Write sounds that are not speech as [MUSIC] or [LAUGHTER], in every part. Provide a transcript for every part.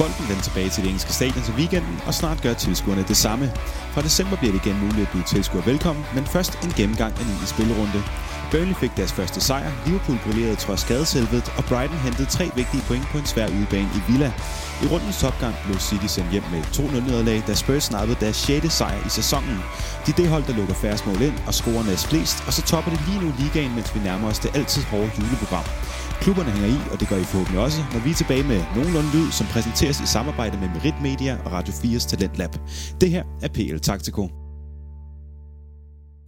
Bolden vendte tilbage til det engelske stadion til weekenden, og snart gør tilskuerne det samme. Fra december bliver det igen muligt at byde tilskuere velkommen, men først en gennemgang af 9. spillerunde. Burnley fik deres første sejr, Liverpool brillerede trods skadeselvet, og Brighton hentede tre vigtige point på en svær udebane i Villa. I rundens topgang blev City sendt hjem med 2-0 nederlag, da Spurs snappede deres 6. sejr i sæsonen. De er det hold, der lukker færre mål ind og scorer næst flest, og så topper det lige nu ligaen, mens vi nærmer os det altid hårde juleprogram. Klubberne hænger i, og det gør I forhåbentlig også, når vi er tilbage med nogenlunde lyd, som præsenteres i samarbejde med Merit Media og Radio 4's Talent Lab. Det her er PL Taktiko.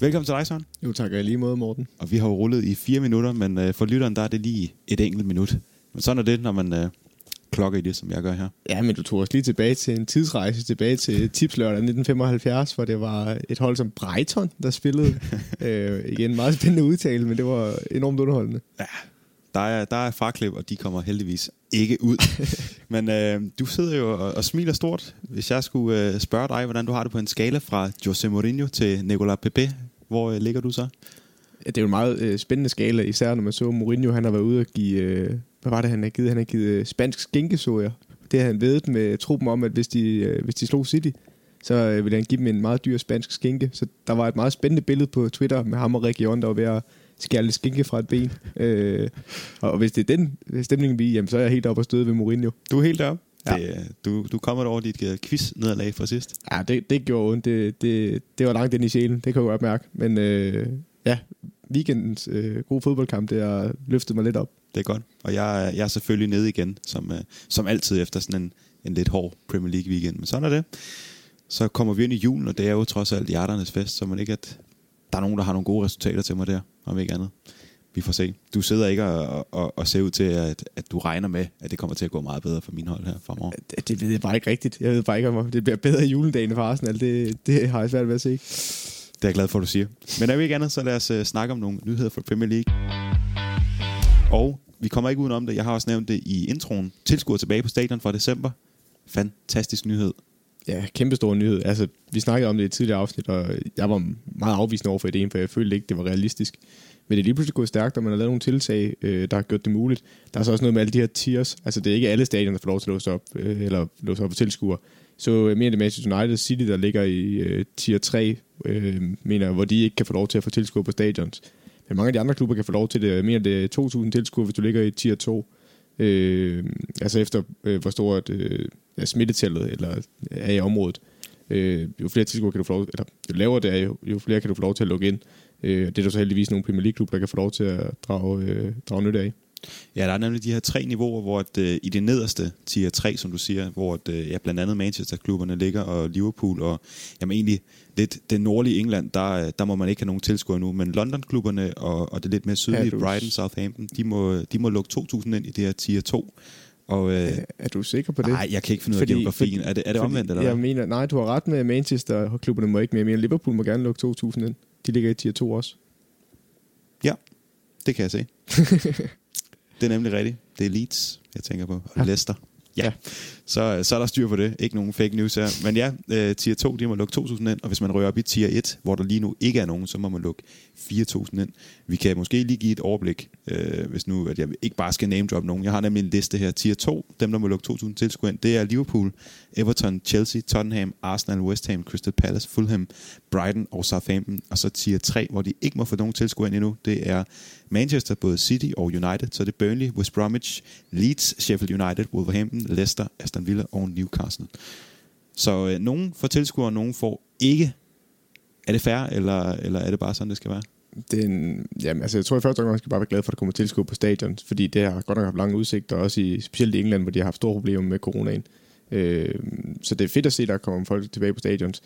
Velkommen til dig, Søren. Jo tak, og lige måde, Morten. Og vi har jo rullet i fire minutter, men øh, for lytteren der er det lige et enkelt minut. Men sådan er det, når man øh, klokker i det, som jeg gør her. Ja, men du tog os lige tilbage til en tidsrejse, tilbage til Tipslørdag 1975, hvor det var et hold som Brighton, der spillede. [LAUGHS] øh, igen, meget spændende udtale, men det var enormt underholdende. Ja, der er, der er farklip, og de kommer heldigvis ikke ud. [LAUGHS] Men øh, du sidder jo og, og smiler stort. Hvis jeg skulle øh, spørge dig, hvordan du har det på en skala fra Jose Mourinho til Nicolas Pepe, hvor øh, ligger du så? Det er jo en meget øh, spændende skala, især når man så Mourinho, han har været ude og give, øh, hvad var det han har givet? Han har givet øh, spansk skinkesoja. Det har han vedet med truppen om, at hvis de, øh, hvis de slog City, så øh, ville han give dem en meget dyr spansk skinke. Så der var et meget spændende billede på Twitter med ham og Region, der var ved at skære lidt skinke fra et ben. Øh, og hvis det er den stemning, vi jamen, så er jeg helt oppe og støde ved Mourinho. Du er helt oppe? Ja. Det, du, du kommer over dit uh, quiz-nederlag fra sidst. Ja, det, det gjorde ondt. Det, det, det var langt ind i sjælen, det kan jeg godt mærke. Men øh, ja, weekendens øh, gode fodboldkamp, det har løftet mig lidt op. Det er godt. Og jeg, jeg er selvfølgelig nede igen, som, øh, som altid efter sådan en, en lidt hård Premier League weekend. Men sådan er det. Så kommer vi ind i julen, og det er jo trods alt hjerternes fest, så man ikke at der er nogen, der har nogle gode resultater til mig der, om ikke andet. Vi får se. Du sidder ikke og, og, og ser ud til, at, at du regner med, at det kommer til at gå meget bedre for min hold her fremover. Det, det ved jeg bare ikke rigtigt. Jeg ved bare ikke, om det bliver bedre i juledagen for Arsenal. Det, det har jeg svært ved at se. Det er jeg glad for, at du siger. Men er vi ikke andet, så lad os uh, snakke om nogle nyheder fra Premier League. Og vi kommer ikke udenom det. Jeg har også nævnt det i introen. Tilskuer tilbage på stadion fra december. Fantastisk nyhed. Ja, kæmpe stor nyhed. Altså, vi snakkede om det i et tidligere afsnit, og jeg var meget afvisende over for ideen, for jeg følte ikke, det var realistisk. Men det er lige pludselig gået stærkt, og man har lavet nogle tiltag, øh, der har gjort det muligt. Der er så også noget med alle de her tiers. Altså, det er ikke alle stadioner, der får lov til at låse op, øh, eller låse op for tilskuere. Så jeg mener det Manchester United City, der ligger i øh, tier 3, øh, mener hvor de ikke kan få lov til at få tilskuere på stadions. Men mange af de andre klubber kan få lov til det. Jeg mener, det er 2.000 tilskuere, hvis du ligger i tier 2. Øh, altså efter, øh, hvor stort øh, smittetallet eller er i området. Øh, jo flere tilskuere kan du få lov, eller jo lavere det er, jo, jo flere kan du få lov til at lukke ind. Øh, det er der så heldigvis nogle Premier League-klubber, der kan få lov til at drage, øh, drage nytte af. Ja, der er nemlig de her tre niveauer, hvor at, øh, i det nederste tier 3, som du siger, hvor at, øh, ja, blandt andet Manchester-klubberne ligger, og Liverpool, og jamen egentlig lidt det nordlige England, der, der må man ikke have nogen tilskuere nu, men London-klubberne og, og det lidt mere sydlige ja, Brighton, Southampton, de må, de må lukke 2.000 ind i det her tier 2. Og, øh, er, du sikker på det? Nej, jeg kan ikke finde ud af geografien. er det, er det fordi, omvendt, eller Jeg mener, nej, du har ret med Manchester, klubberne må ikke mere. Men Liverpool må gerne lukke 2.000 ind. De ligger i tier 2 også. Ja, det kan jeg se. [LAUGHS] det er nemlig rigtigt. Det er Leeds, jeg tænker på. Og ja. Leicester. Ja, ja. Så, så er der styr på det. Ikke nogen fake news her. Men ja, øh, tier 2, de må lukke 2.000 ind, og hvis man rører op i tier 1, hvor der lige nu ikke er nogen, så må man lukke 4.000 ind. Vi kan måske lige give et overblik, øh, hvis nu at jeg ikke bare skal name drop nogen. Jeg har nemlig en liste her. Tier 2, dem der må lukke 2.000 tilskuere ind, det er Liverpool, Everton, Chelsea, Tottenham, Arsenal, West Ham, Crystal Palace, Fulham, Brighton og Southampton. Og så tier 3, hvor de ikke må få nogen tilskuere ind endnu, det er Manchester, både City og United. Så det er Burnley, West Bromwich, Leeds, Sheffield United, Wolverhampton, Leicester, Aston Villa og Newcastle. Så øh, nogen får tilskuer, og nogen får ikke. Er det fair, eller, eller er det bare sådan, det skal være? Det er en, jamen, altså, jeg tror i første omgang, skal bare være glad for, at der kommer tilskuere på stadion, fordi det har godt nok haft lange udsigter, også i, specielt i England, hvor de har haft store problemer med coronaen. Øh, så det er fedt at se, at der kommer folk tilbage på stadions.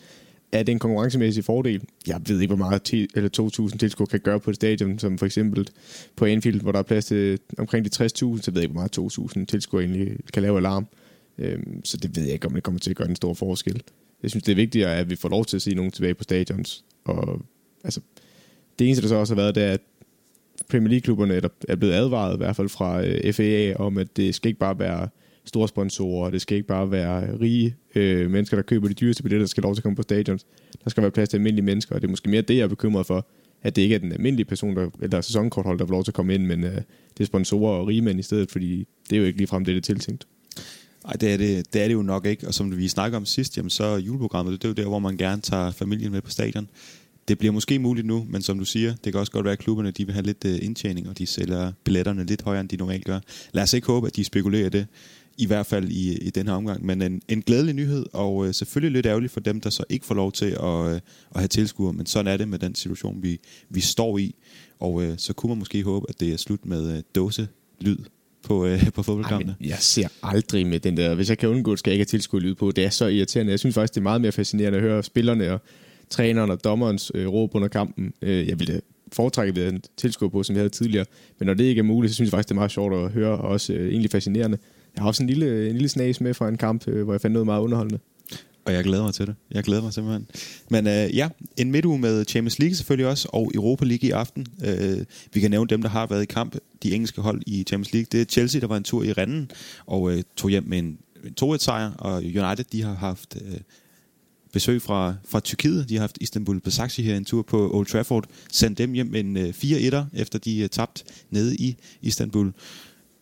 Er det en konkurrencemæssig fordel? Jeg ved ikke, hvor meget 10 eller 2.000 tilskuere kan gøre på et stadion, som for eksempel på Anfield, hvor der er plads til omkring de 60.000, så ved jeg ikke, hvor meget 2.000 tilskuere egentlig kan lave alarm. Øhm, så det ved jeg ikke, om det kommer til at gøre en stor forskel. Jeg synes, det er vigtigere, at vi får lov til at se nogen tilbage på stadions. Og altså, det eneste, der så også har været, det er, at Premier League-klubberne er blevet advaret, i hvert fald fra øh, FAA, om at det skal ikke bare være store sponsorer, det skal ikke bare være rige øh, mennesker, der køber de dyreste billetter, der skal lov til at komme på stadions. Der skal være plads til almindelige mennesker, og det er måske mere det, jeg er bekymret for, at det ikke er den almindelige person, der, eller sæsonkortholder, der får lov til at komme ind, men øh, det er sponsorer og rige mænd i stedet, fordi det er jo ikke ligefrem det, det er tiltænkt. Nej, det er det, det er det jo nok ikke. Og som vi snakker om sidst, jamen, så er juleprogrammet, det er jo der, hvor man gerne tager familien med på stadion. Det bliver måske muligt nu, men som du siger, det kan også godt være, at klubberne de vil have lidt øh, indtjening, og de sælger billetterne lidt højere, end de normalt gør. Lad os ikke håbe, at de spekulerer det, i hvert fald i, i den her omgang. Men en, en glædelig nyhed, og øh, selvfølgelig lidt ærgerligt for dem, der så ikke får lov til at, øh, at have tilskuer. Men sådan er det med den situation, vi, vi står i. Og så kunne man måske håbe, at det er slut med dåse lyd på, øh, på fodboldkampene. Ej, jeg ser aldrig med den der, hvis jeg kan undgå, skal jeg ikke have tilskuer lyd på. Det er så irriterende. Jeg synes faktisk, det er meget mere fascinerende at høre spillerne og træneren og dommerens øh, råb under kampen. Øh, jeg ville foretrække ved en tilskuer på, som jeg havde tidligere. Men når det ikke er muligt, så synes jeg faktisk, det er meget sjovt at høre, og også øh, egentlig fascinerende. Jeg har også en lille, en lille snas med fra en kamp, øh, hvor jeg fandt noget meget underholdende. Og jeg glæder mig til det. Jeg glæder mig simpelthen. Men øh, ja, en midtuge med Champions League selvfølgelig også, og Europa League i aften. Øh, vi kan nævne dem, der har været i kamp, de engelske hold i Champions League. Det er Chelsea, der var en tur i rennen, og øh, tog hjem med en, en 2-1-sejr, og United, de har haft... Øh, besøg fra, fra Tyrkiet. De har haft Istanbul Besiktas her en tur på Old Trafford. Sendt dem hjem med en øh, 4-1'er, efter de uh, tabt nede i Istanbul.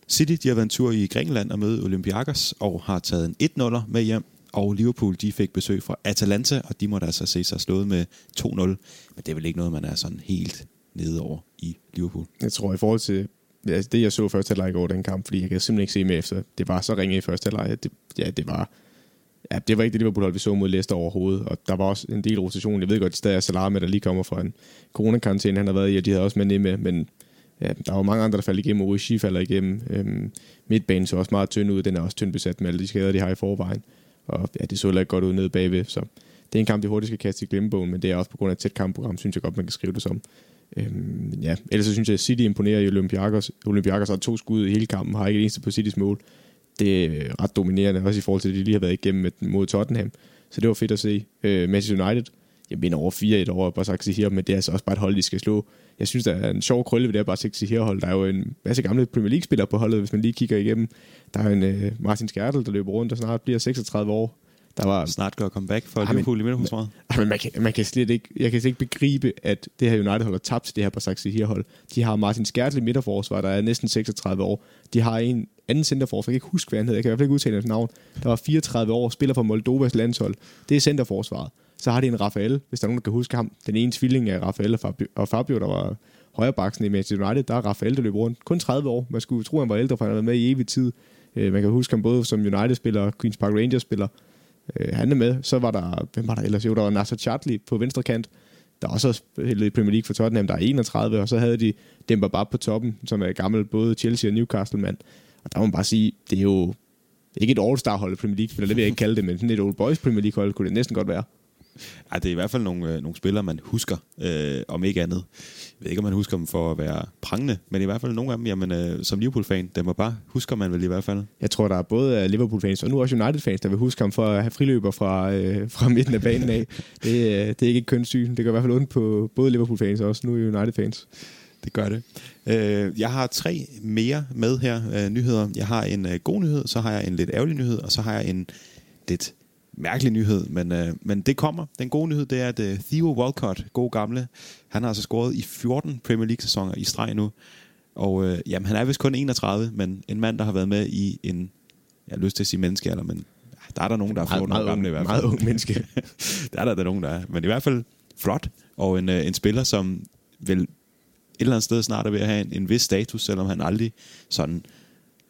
City, de har været en tur i Grækenland og møde Olympiakos, og har taget en 1-0'er med hjem og Liverpool de fik besøg fra Atalanta, og de måtte altså se sig slået med 2-0. Men det er vel ikke noget, man er sådan helt nede over i Liverpool. Jeg tror i forhold til altså det, jeg så første halvleg over den kamp, fordi jeg kan simpelthen ikke se mere efter. Det var så ringe i første halvleg. Det, ja, det var, ja, det var ikke det Liverpool-hold, vi så mod Leicester overhovedet. Og der var også en del rotation. Jeg ved godt, at der er Salah med, der lige kommer fra en coronakarantæne, han har været i, og de havde også med med, men ja, der var mange andre, der faldt igennem. Urushi falder igennem. Øhm, midtbanen så også meget tynd ud. Den er også tynd besat med alle de skader, de har i forvejen. Og ja, det så heller ikke godt ud nede bagved, så det er en kamp, de hurtigt skal kaste i glemmebogen, men det er også på grund af et tæt kampprogram, synes jeg godt, man kan skrive det som. Øhm, ja, ellers så synes jeg, at City imponerer i Olympiakos. Olympiakos har to skud i hele kampen, har ikke det eneste på Citys mål. Det er ret dominerende, også i forhold til det, de lige har været igennem mod Tottenham. Så det var fedt at se. Øh, Manchester United, jeg vinder over 4-1 over Basak her, men det er altså også bare et hold, de skal slå. Jeg synes, der er en sjov krølle ved det her Basak her hold. Der er jo en masse gamle Premier League-spillere på holdet, hvis man lige kigger igennem. Der er en øh, Martin Skærtel, der løber rundt og snart bliver 36 år. Der var snart gør comeback for Liverpool i midterforsvaret. Men man kan, man kan slet ikke, jeg kan slet ikke begribe, at det her United holder tabt til det her Basak her hold. De har Martin Skærtel i midterforsvar, der er næsten 36 år. De har en anden centerforsvar, jeg kan ikke huske, hvad han hedder, jeg kan i hvert fald ikke udtale hans navn. Der var 34 år, spiller for Moldovas landshold. Det er centerforsvaret. Så har de en Rafael, hvis der er nogen, der kan huske ham. Den ene tvilling af Rafael og Fabio, og Fabio der var højrebaksen i Manchester United. Der er Rafael, der løber rundt. Kun 30 år. Man skulle tro, han var ældre, for han har været med i evig tid. Øh, man kan huske ham både som United-spiller og Queen's Park Rangers-spiller. Øh, han er med. Så var der, hvem var der ellers? Jo, der var Nasser Chadli på venstre kant. Der også spillet i Premier League for Tottenham, der er 31, og så havde de Demba Bab på toppen, som er gammel både Chelsea og Newcastle-mand. Og der må man bare sige, det er jo ikke et all-star-hold i Premier League, for det vil jeg ikke kalde det, men sådan et Old Boys Premier League-hold kunne det næsten godt være. Ja, det er i hvert fald nogle, øh, nogle spillere, man husker, øh, om ikke andet. Jeg ved ikke, om man husker dem for at være prangende, men i hvert fald nogle af dem, jamen, øh, som Liverpool-fan, dem var bare husker man vel i hvert fald. Jeg tror, der er både Liverpool-fans og nu også United-fans, der vil huske ham for at have friløber fra, øh, [LAUGHS] fra midten af banen af. Det, øh, det er ikke et kønssyn. Det gør i hvert fald ondt på både Liverpool-fans og også nu United-fans. Det gør det. Øh, jeg har tre mere med her, øh, nyheder. Jeg har en øh, god nyhed, så har jeg en lidt ærgerlig nyhed, og så har jeg en lidt mærkelig nyhed, men, øh, men det kommer. Den gode nyhed, det er, at øh, Theo Walcott, god gamle, han har altså scoret i 14 Premier League-sæsoner i streg nu. Og øh, jamen, han er vist kun 31, men en mand, der har været med i en, jeg har lyst til at sige menneskealder, men der er der nogen, der er 14 år gamle i hvert fald. Meget ung menneske. [LAUGHS] der er der, der nogen, der er. Men i hvert fald flot, og en, øh, en spiller, som vel et eller andet sted snart er ved at have en, en vis status, selvom han aldrig sådan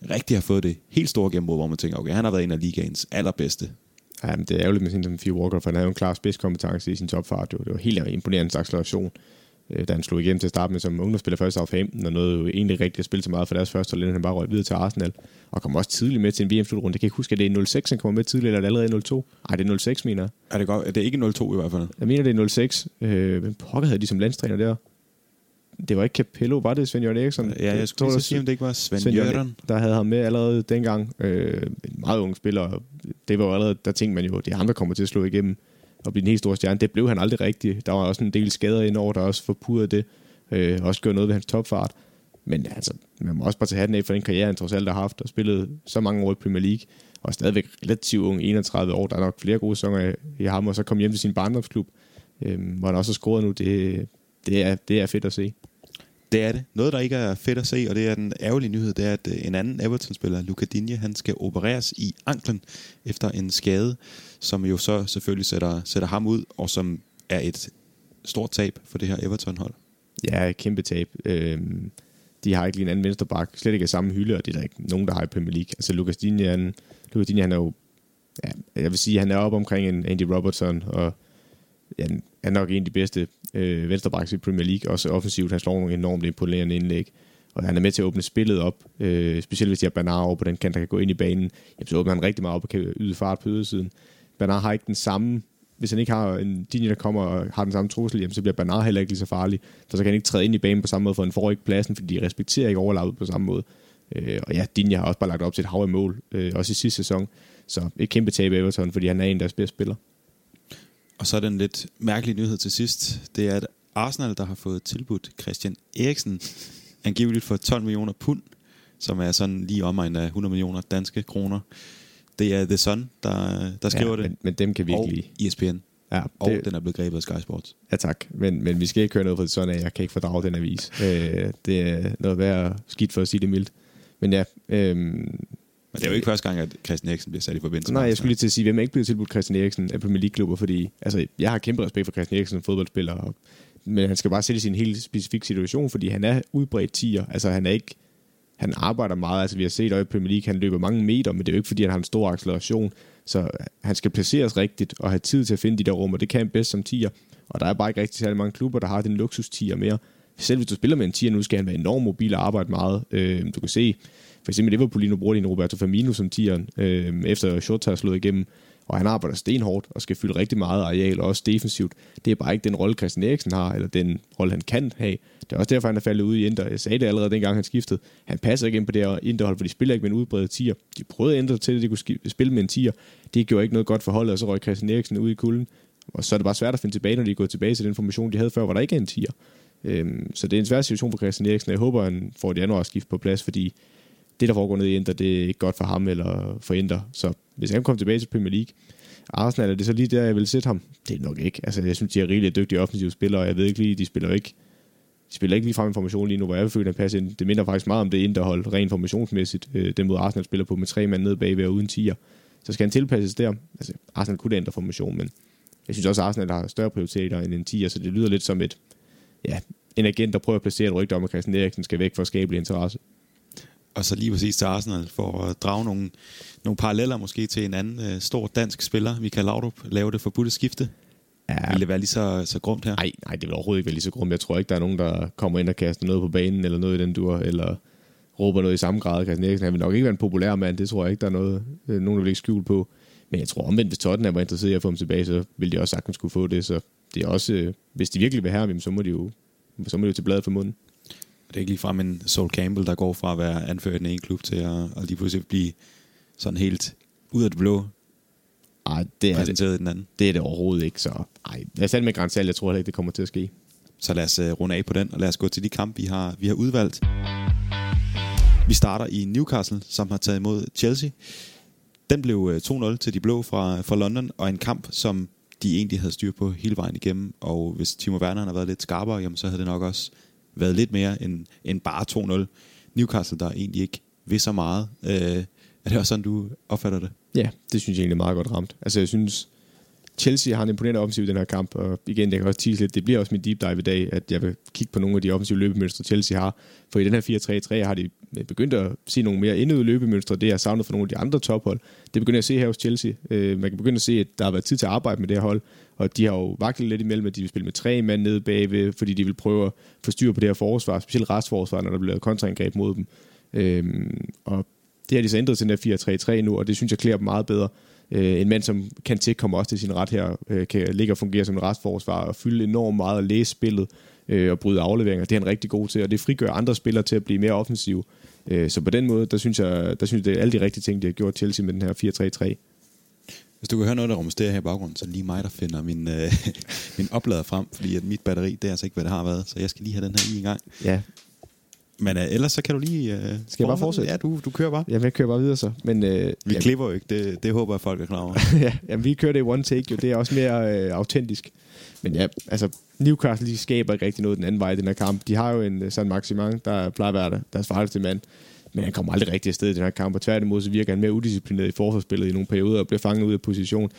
rigtig har fået det helt store gennembrud, hvor man tænker, okay, han har været en af ligaens allerbedste Ja, men det er ærgerligt med sin Fie Walker, for han havde jo en klar spidskompetence i sin topfart. Det var helt imponerende acceleration, øh, da han slog igennem til at starte med som ungdomsspiller først af 15, og nåede jo egentlig rigtig at spille så meget for deres første hold, han bare røg videre til Arsenal, og kom også tidligt med til en VM-slutrunde. Det kan ikke huske, at det er 06, han kommer med tidligere, eller er det allerede 02? Nej, det er 06, mener jeg. Er det, godt? Er det ikke 02 i hvert fald? Jeg mener, det er 06. Øh, hvem pokker havde de som landstræner der? Det var ikke Capello, var det Svend Jørgen Eriksson? Ja, jeg skulle lige sige, om det ikke var Svend, Svend Jørgen. Der havde ham med allerede dengang. Øh, en meget ung spiller. Det var jo allerede, der tænkte man jo, at de andre kommer til at slå igennem og blive en helt stor stjerne. Det blev han aldrig rigtigt. Der var også en del skader indover, der også forpurrede det. Øh, også gjorde noget ved hans topfart. Men altså, man må også bare tage hatten af for den karriere, han trods alt har haft, og spillet så mange år i Premier League, og stadigvæk relativt ung, 31 år. Der er nok flere gode sæsoner i ham, og så kom hjem til sin barndomsklub, øh, hvor han også har scoret nu. Det, det, er, det er fedt at se Det er det. Noget, der ikke er fedt at se, og det er den ærgerlige nyhed, det er, at øh, en anden Everton-spiller, Luca Digne, han skal opereres i anklen efter en skade, som jo så selvfølgelig sætter, sætter ham ud, og som er et stort tab for det her Everton-hold. Ja, kæmpe tab. Øhm, de har ikke lige en anden venstreback, slet ikke i samme hylde, og det er der ikke nogen, der har i Premier League. Altså Lucas Digne, han, Lucas Digne, han er jo, ja, jeg vil sige, han er oppe omkring en Andy Robertson, og ja, er nok en af de bedste øh, venstrebacks i Premier League, også offensivt. Han slår nogle enormt imponerende indlæg, og han er med til at åbne spillet op, øh, specielt hvis de har Bernard over på den kant, der kan gå ind i banen. Jamen, så åbner han rigtig meget op og kan yde fart på ydersiden. Bernard har ikke den samme hvis han ikke har en linje, der kommer og har den samme trussel, jamen, så bliver Bernard heller ikke lige så farlig. For så kan han ikke træde ind i banen på samme måde, for han får ikke pladsen, fordi de respekterer ikke overlappet på samme måde. Øh, og ja, Dinja har også bare lagt op til et hav af mål, øh, også i sidste sæson. Så et kæmpe tab af Everton, fordi han er en af deres bedste spillere. Og så er den lidt mærkelige nyhed til sidst. Det er, at Arsenal, der har fået tilbudt Christian Eriksen angiveligt for 12 millioner pund, som er sådan lige omegn af 100 millioner danske kroner. Det er The Sun, der, der skriver ja, det. Men, men dem kan vi ikke og lide. ESPN. Ja, Og det, den er blevet grebet af Sky Sports. ja tak, men, men vi skal ikke høre noget fra The Sun af. Jeg kan ikke fordrage den avis. Øh, det er noget værd skidt for at sige det mildt. Men ja, øhm, Men det er jo ikke første gang, at Christian Eriksen bliver sat i forbindelse Nej, jeg skulle lige til at sige, hvem er ikke blevet tilbudt Christian Eriksen af Premier League-klubber, fordi altså, jeg har kæmpe respekt for Christian Eriksen som fodboldspiller, og, men han skal bare sætte i en helt specifik situation, fordi han er udbredt tiger. Altså, han er ikke han arbejder meget, altså vi har set øje i Premier League, han løber mange meter, men det er jo ikke fordi, han har en stor acceleration, så han skal placeres rigtigt og have tid til at finde de der rum, og det kan han bedst som tiger. Og der er bare ikke rigtig særlig mange klubber, der har den luksus tiger mere. Selv hvis du spiller med en tiger, nu skal han være enormt mobil og arbejde meget. Øh, du kan se, for eksempel Liverpool lige nu bruger de en Roberto Firmino som tieren, øh, efter Shota har slået igennem, og han arbejder stenhårdt og skal fylde rigtig meget areal, og også defensivt. Det er bare ikke den rolle, Christian Eriksen har, eller den rolle, han kan have. Det er også derfor, han er faldet ud i Inter. Jeg sagde det allerede dengang, han skiftede. Han passer ikke ind på det her Interhold, for de spiller ikke med en udbredt tier. De prøvede at ændre til, at de kunne spille med en tier. Det gjorde ikke noget godt for holdet, og så røg Christian Eriksen ud i kulden. Og så er det bare svært at finde tilbage, når de er gået tilbage til den formation, de havde før, hvor der ikke er en tier. Øhm, så det er en svær situation for Christian Eriksen. Jeg håber, han får et januarskift på plads, fordi det, der foregår nede i Inter, det er ikke godt for ham eller for Inter. Så hvis han kommer tilbage til Premier League, Arsenal, er det så lige der, jeg vil sætte ham? Det er nok ikke. Altså, jeg synes, de er rigeligt dygtige offensive spillere, og jeg ved ikke lige, de spiller ikke de spiller ikke lige frem information lige nu, hvor jeg føler, at passer ind. Det minder faktisk meget om det interhold, rent formationsmæssigt, øh, den måde Arsenal spiller på med tre mand nede bagved og uden tiger. Så skal han tilpasses der. Altså, Arsenal kunne da ændre formation, men jeg synes også, at Arsenal har større prioriteter end en tiger, så det lyder lidt som et, ja, en agent, der prøver at placere et rygte om, at Christian Eriksen skal væk for at skabe interesse. Og så lige præcis til Arsenal, for at drage nogle, nogle paralleller måske til en anden øh, stor dansk spiller, Michael Laudrup, lave det forbudte skifte. Ja, Vil det være lige så, så grumt her? Nej, nej, det vil overhovedet ikke være lige så grumt. Jeg tror ikke, der er nogen, der kommer ind og kaster noget på banen, eller noget i den dur, eller råber noget i samme grad. Christian Eriksen han vil nok ikke være en populær mand, det tror jeg ikke, der er noget, øh, nogen, der vil ikke skjule på. Men jeg tror omvendt, hvis Tottenham var interesseret i at få ham tilbage, så ville de også sagtens kunne få det. Så det er også, øh, hvis de virkelig vil have ham, så må de jo, så må de jo til bladet for munden. Det er ikke ligefrem en Sol Campbell, der går fra at være anført i den ene klub til at, at lige pludselig blive sådan helt ud af det blå Nej, det er det, præsenteret i den anden. det er det overhovedet ikke. Så ej, lad os med Grænsal, jeg tror heller ikke, det kommer til at ske. Så lad os uh, runde af på den, og lad os gå til de kampe, vi har, vi har udvalgt. Vi starter i Newcastle, som har taget imod Chelsea. Den blev uh, 2-0 til de blå fra, fra London, og en kamp, som de egentlig havde styr på hele vejen igennem. Og hvis Timo Werner havde været lidt skarpere, jamen, så havde det nok også været lidt mere end, end bare 2-0. Newcastle, der egentlig ikke ved så meget. Øh, er det også sådan, du opfatter det? Ja, det synes jeg egentlig er meget godt ramt. Altså, jeg synes, Chelsea har en imponerende offensiv i den her kamp, og igen, jeg kan også tease lidt, det bliver også min deep dive i dag, at jeg vil kigge på nogle af de offensive løbemønstre, Chelsea har. For i den her 4-3-3 har de øh, begyndt at se nogle mere indøde løbemønstre, det jeg savnet for nogle af de andre tophold. Det begynder jeg at se her hos Chelsea. Øh, man kan begynde at se, at der har været tid til at arbejde med det her hold, og de har jo vaklet lidt imellem, at de vil spille med tre mand nede bagved, fordi de vil prøve at få styr på det her forsvar, specielt restforsvar, når der bliver lavet kontraangreb mod dem. Øhm, og det har de så ændret til den her 4-3-3 nu, og det synes jeg klæder dem meget bedre. Øh, en mand som kan til komme også til sin ret her, øh, kan ligge og fungere som en restforsvar og fylde enormt meget og læse spillet øh, og bryde afleveringer. Det er han rigtig god til, og det frigør andre spillere til at blive mere offensive. Øh, så på den måde, der synes jeg, der synes jeg, det er alle de rigtige ting, de har gjort Chelsea med den her 4-3-3. Hvis du kan høre noget, der rumsterer her i baggrunden, så er det lige mig, der finder min, øh, [LAUGHS] min oplader frem, fordi at mit batteri, det er altså ikke, hvad det har været, så jeg skal lige have den her i en gang. Ja, Men uh, ellers så kan du lige... Uh, Skal jeg bare fortsætte? Ja, du, du kører bare. Ja, jeg kører bare videre så. Men, uh, Vi jamen, klipper jo ikke, det, det håber jeg, folk er klar over. [LAUGHS] ja, jamen, vi kører det i one take, jo. Det er også mere øh, autentisk. Men ja, altså, Newcastle, de skaber ikke rigtig noget den anden vej i den her kamp. De har jo en uh, San Maximan, der plejer at være der, deres farligste mand. Men han kommer aldrig rigtig afsted i den her kamp, og tværtimod så virker han mere udisciplineret i forsvarsspillet i nogle perioder og bliver fanget ud af position.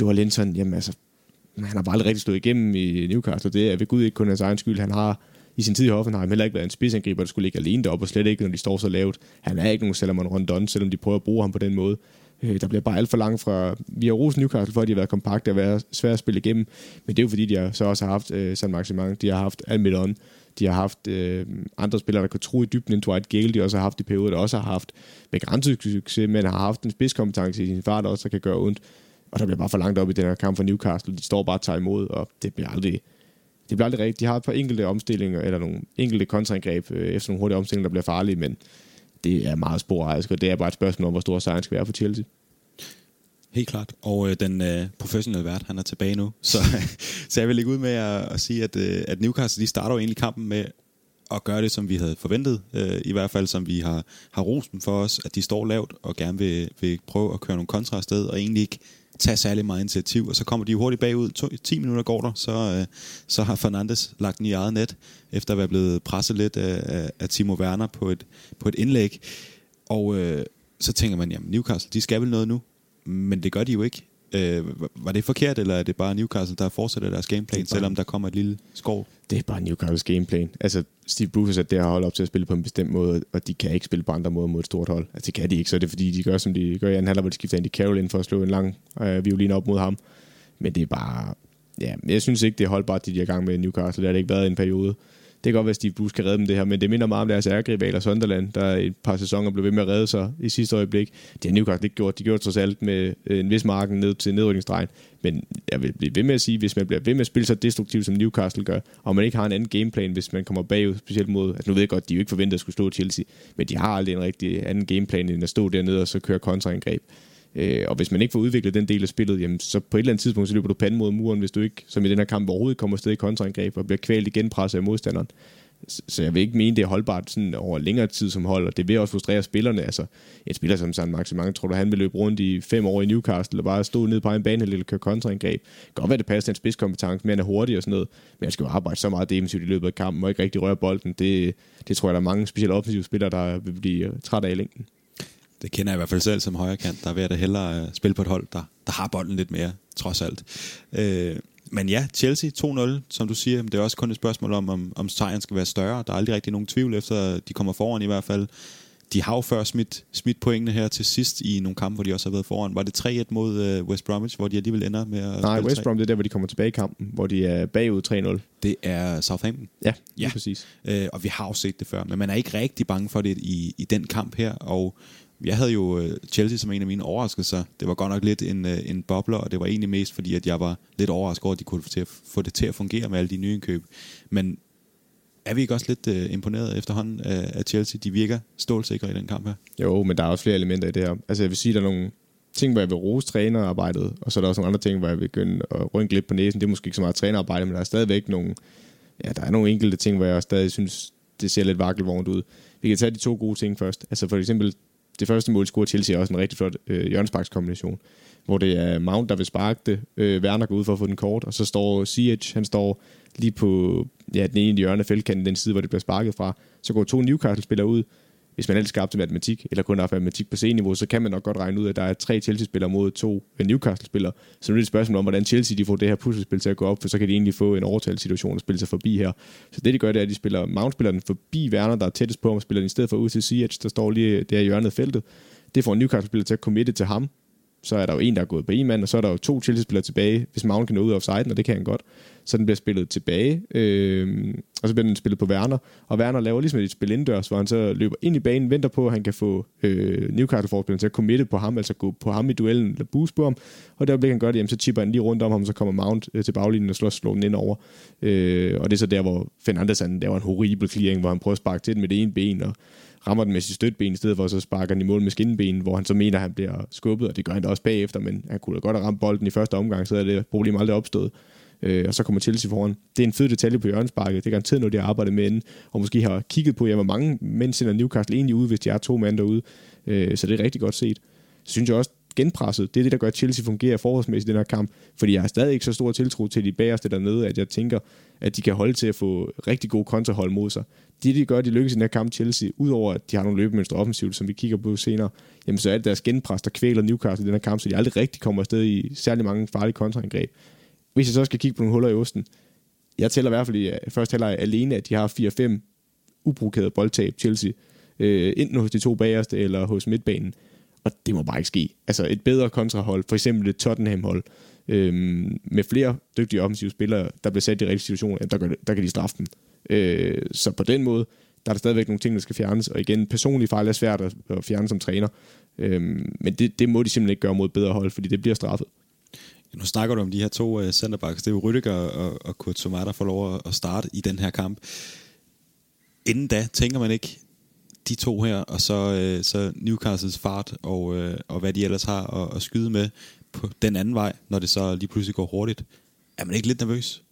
Joe Linton, jamen altså, han har bare aldrig rigtig stået igennem i Newcastle. Det er ved Gud ikke kun hans egen skyld. Han har i sin tid i Hoffenheim heller ikke været en spidsangriber, der skulle ligge alene deroppe, og slet ikke, når de står så lavt. Han er ikke nogen Salomon Rondon, selvom de prøver at bruge ham på den måde. Øh, der bliver bare alt for langt fra... Vi har rosen Newcastle for, at de har været kompakte og været svære at spille igennem, men det er jo fordi, de har så også har haft øh, San Maximin, de har haft Almidon, de har haft øh, andre spillere, der kan tro i dybden end Dwight Gale, de også har haft i perioder, der også har haft begrænset succes, men har haft en spidskompetence i sin fart også, der kan gøre ondt. Og der bliver bare for langt op i den her kamp for Newcastle. De står bare og tager imod, og det bliver aldrig, det bliver aldrig rigtigt. De har et par enkelte omstillinger, eller nogle enkelte kontraangreb øh, efter nogle hurtige omstillinger, der bliver farlige, men det er meget sporadisk, og det er bare et spørgsmål om, hvor stor sejren skal være for Chelsea. Helt klart. Og øh, den øh, professionelle vært, han er tilbage nu. [LAUGHS] Så, så jeg vil lægge ud med at, at sige, at, øh, at Newcastle de starter jo egentlig kampen med at gøre det, som vi havde forventet. Øh, I hvert fald, som vi har, har rosen for os, at de står lavt og gerne vil, vil prøve at køre nogle kontra afsted, og egentlig ikke tage særlig meget initiativ, og så kommer de hurtigt bagud. To, 10 minutter går der, så, øh, så har Fernandes lagt den i eget net, efter at være blevet presset lidt af, af, af Timo Werner på et, på et indlæg. Og øh, så tænker man, jamen Newcastle, de skal vel noget nu, men det gør de jo ikke. Øh, var det forkert, eller er det bare Newcastle, der fortsætter deres gameplan, selvom der kommer et lille skov? Det er bare Newcastles gameplan. Altså, Steve Bruce har sat det her hold op til at spille på en bestemt måde, og de kan ikke spille på andre måder mod et stort hold. Altså, det kan de ikke, så er det fordi, de gør, som de gør i anden halvleg, hvor de skifter Andy Carroll ind for at slå en lang øh, violin op mod ham. Men det er bare... Ja, jeg synes ikke, det er holdbart, de er i gang med Newcastle. Det har det ikke været i en periode. Det kan godt være, at Steve Bruce kan redde dem det her, men det minder meget om deres ærgerivaler Sunderland, der i et par sæsoner blev ved med at redde sig i sidste øjeblik. Det har Newcastle ikke gjort. De gjorde trods alt med øh, en vis marken ned til nedrykningsdrejen. Men jeg vil blive ved med at sige, hvis man bliver ved med at spille så destruktivt, som Newcastle gør, og man ikke har en anden gameplan, hvis man kommer bagud, specielt mod, altså nu ved jeg godt, de er jo ikke forventet at skulle stå Chelsea, men de har aldrig en rigtig anden gameplan, end at stå dernede og så køre kontraangreb. Øh, og hvis man ikke får udviklet den del af spillet, jamen, så på et eller andet tidspunkt, så løber du panden mod muren, hvis du ikke, som i den her kamp, overhovedet kommer afsted i kontraangreb og bliver kvalt igen presset af modstanderen. Så jeg vil ikke mene, det er holdbart sådan over længere tid som hold, og det vil også frustrere spillerne. Altså, en spiller som San Maximin, tror du, han vil løbe rundt i fem år i Newcastle og bare stå ned på en bane eller køre kontraangreb. Godt være, det passer til en spidskompetence, men han er hurtig og sådan noget. Men han skal jo arbejde så meget defensivt i løbet af kampen, og ikke rigtig røre bolden. Det, det tror jeg, der er mange specielle offensive spillere, der vil blive træt af i længden. Det kender jeg i hvert fald selv som højre kant. Der vil jeg da hellere uh, spille på et hold, der, der har bolden lidt mere, trods alt. Uh, men ja, Chelsea 2-0, som du siger, det er også kun et spørgsmål om, om, om sejren skal være større. Der er aldrig rigtig nogen tvivl efter, de kommer foran i hvert fald. De har jo før smidt, smidt pointene her til sidst i nogle kampe, hvor de også har været foran. Var det 3-1 mod uh, West Bromwich, hvor de alligevel ender med at Nej, West Brom det er der, hvor de kommer tilbage i kampen, hvor de er bagud 3-0. Det er Southampton. Ja, ja. præcis. Uh, og vi har jo set det før, men man er ikke rigtig bange for det i, i den kamp her, og jeg havde jo øh, Chelsea som en af mine overraskelser. Det var godt nok lidt en, øh, en bobler, og det var egentlig mest fordi, at jeg var lidt overrasket over, at de kunne få, til at, få det til at fungere med alle de nye indkøb. Men er vi ikke også lidt øh, imponeret efterhånden af, af Chelsea? De virker stålsikre i den kamp her. Jo, men der er også flere elementer i det her. Altså jeg vil sige, der er nogle ting, hvor jeg vil rose trænerarbejdet, og så er der også nogle andre ting, hvor jeg vil begynde at rynke lidt på næsen. Det er måske ikke så meget trænerarbejde, men der er stadigvæk nogle, ja, der er nogle enkelte ting, hvor jeg stadig synes, det ser lidt vakkelvognt ud. Vi kan tage de to gode ting først. Altså for eksempel det første mål scorer Chelsea er også en rigtig flot øh, hjørnesparkskombination, hvor det er Mount, der vil sparke det. Øh, Werner går ud for at få den kort, og så står Ziyech, han står lige på ja, den ene hjørne af feltkanten, den side, hvor det bliver sparket fra. Så går to Newcastle-spillere ud. Hvis man ellers skal op til matematik, eller kun har haft matematik på C-niveau, så kan man nok godt regne ud, at der er tre Chelsea-spillere mod to Newcastle-spillere. Så nu er det et spørgsmål om, hvordan Chelsea de får det her puslespil til at gå op, for så kan de egentlig få en overtalssituation og spille sig forbi her. Så det, de gør, det er, at de spiller Mount spiller den forbi Werner, der er tættest på ham, og spiller den i stedet for ud til Ziyech, der står lige der i hjørnet af feltet. Det får Newcastle-spiller til at committe til ham, så er der jo en, der er gået på en mand, og så er der jo to Chelsea-spillere tilbage, hvis Mount kan nå ud af offside, og det kan han godt. Så den bliver spillet tilbage, øh, og så bliver den spillet på Werner, og Werner laver ligesom et spil indendørs, hvor han så løber ind i banen, venter på, at han kan få øh, Newcastle-forspilleren til at committe på ham, altså gå på ham i duellen, eller boost på ham, og der bliver han godt, jamen så chipper han lige rundt om ham, så kommer Mount øh, til baglinjen og slår, slår den ind over. Øh, og det er så der, hvor Fernandes han laver en horribel clearing, hvor han prøver at sparke til den med det ene ben, og rammer den med sit støtben, i stedet for så sparker den i mål med skinben, hvor han så mener, at han bliver skubbet, og det gør han da også bagefter, men han kunne da godt have ramt bolden i første omgang, så er det problem aldrig opstået. øh, og så kommer Chelsea foran. Det er en fed detalje på hjørnesparket. Det er garanteret noget, de har arbejdet med inden, og måske har kigget på, ja, hvor mange mænd sender Newcastle egentlig ud, hvis de er to mænd derude. Øh, så det er rigtig godt set. Så synes jeg også, genpresset, det er det, der gør, at Chelsea fungerer forholdsmæssigt i den her kamp. Fordi jeg har stadig ikke så stor tiltro til de bagerste dernede, at jeg tænker, at de kan holde til at få rigtig gode kontrahold mod sig. Det, de gør, de lykkes i den her kamp Chelsea, udover at de har nogle løbemønstre offensivt, som vi kigger på senere, jamen så er det deres genpres, der kvæler Newcastle i den her kamp, så de aldrig rigtig kommer afsted i særlig mange farlige kontraangreb. Hvis jeg så skal kigge på nogle huller i osten, jeg tæller i hvert fald i øh, første halvleg alene, at de har 4-5 ubrugerede boldtab Chelsea, øh, enten hos de to bagerste eller hos midtbanen. Og det må bare ikke ske. Altså et bedre kontrahold, for eksempel et Tottenham-hold, øhm, med flere dygtige offensive spillere, der bliver sat i rigtige situationer, der, gør, der kan de straffe dem. Øh, så på den måde, der er der stadigvæk nogle ting, der skal fjernes. Og igen, personlige fejl er svært at, at fjerne som træner. Øhm, men det, det må de simpelthen ikke gøre mod bedre hold, fordi det bliver straffet. Nu snakker du om de her to uh, centerbacks. Det er jo Rydiger og, og Kurt Sommer, der får lov at starte i den her kamp. Inden da tænker man ikke, de to her, og så, øh, så Newcastles fart, og, øh, og hvad de ellers har at, at skyde med på den anden vej, når det så lige pludselig går hurtigt. Er man ikke lidt nervøs?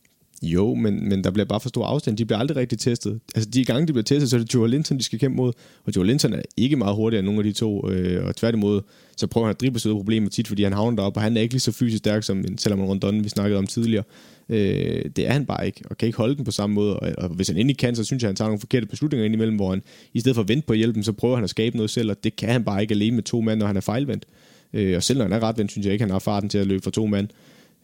Jo, men, men der bliver bare for stor afstand. De bliver aldrig rigtig testet. Altså de gange, de bliver testet, så er det Joe Linton, de skal kæmpe mod. Og Joe Linton er ikke meget hurtigere end nogen af de to. Øh, og tværtimod, så prøver han at drible sig ud af problemer tit, fordi han havner deroppe, og han er ikke lige så fysisk stærk som selvom Rondon, vi snakkede om tidligere. Øh, det er han bare ikke, og kan ikke holde den på samme måde. Og, og hvis han endelig kan, så synes jeg, at han tager nogle forkerte beslutninger indimellem, hvor han i stedet for at vente på hjælpen, så prøver han at skabe noget selv, og det kan han bare ikke alene med to mand, når han er fejlvendt. Øh, og selv når han er retvendt, synes jeg ikke, han har farten til at løbe for to mand.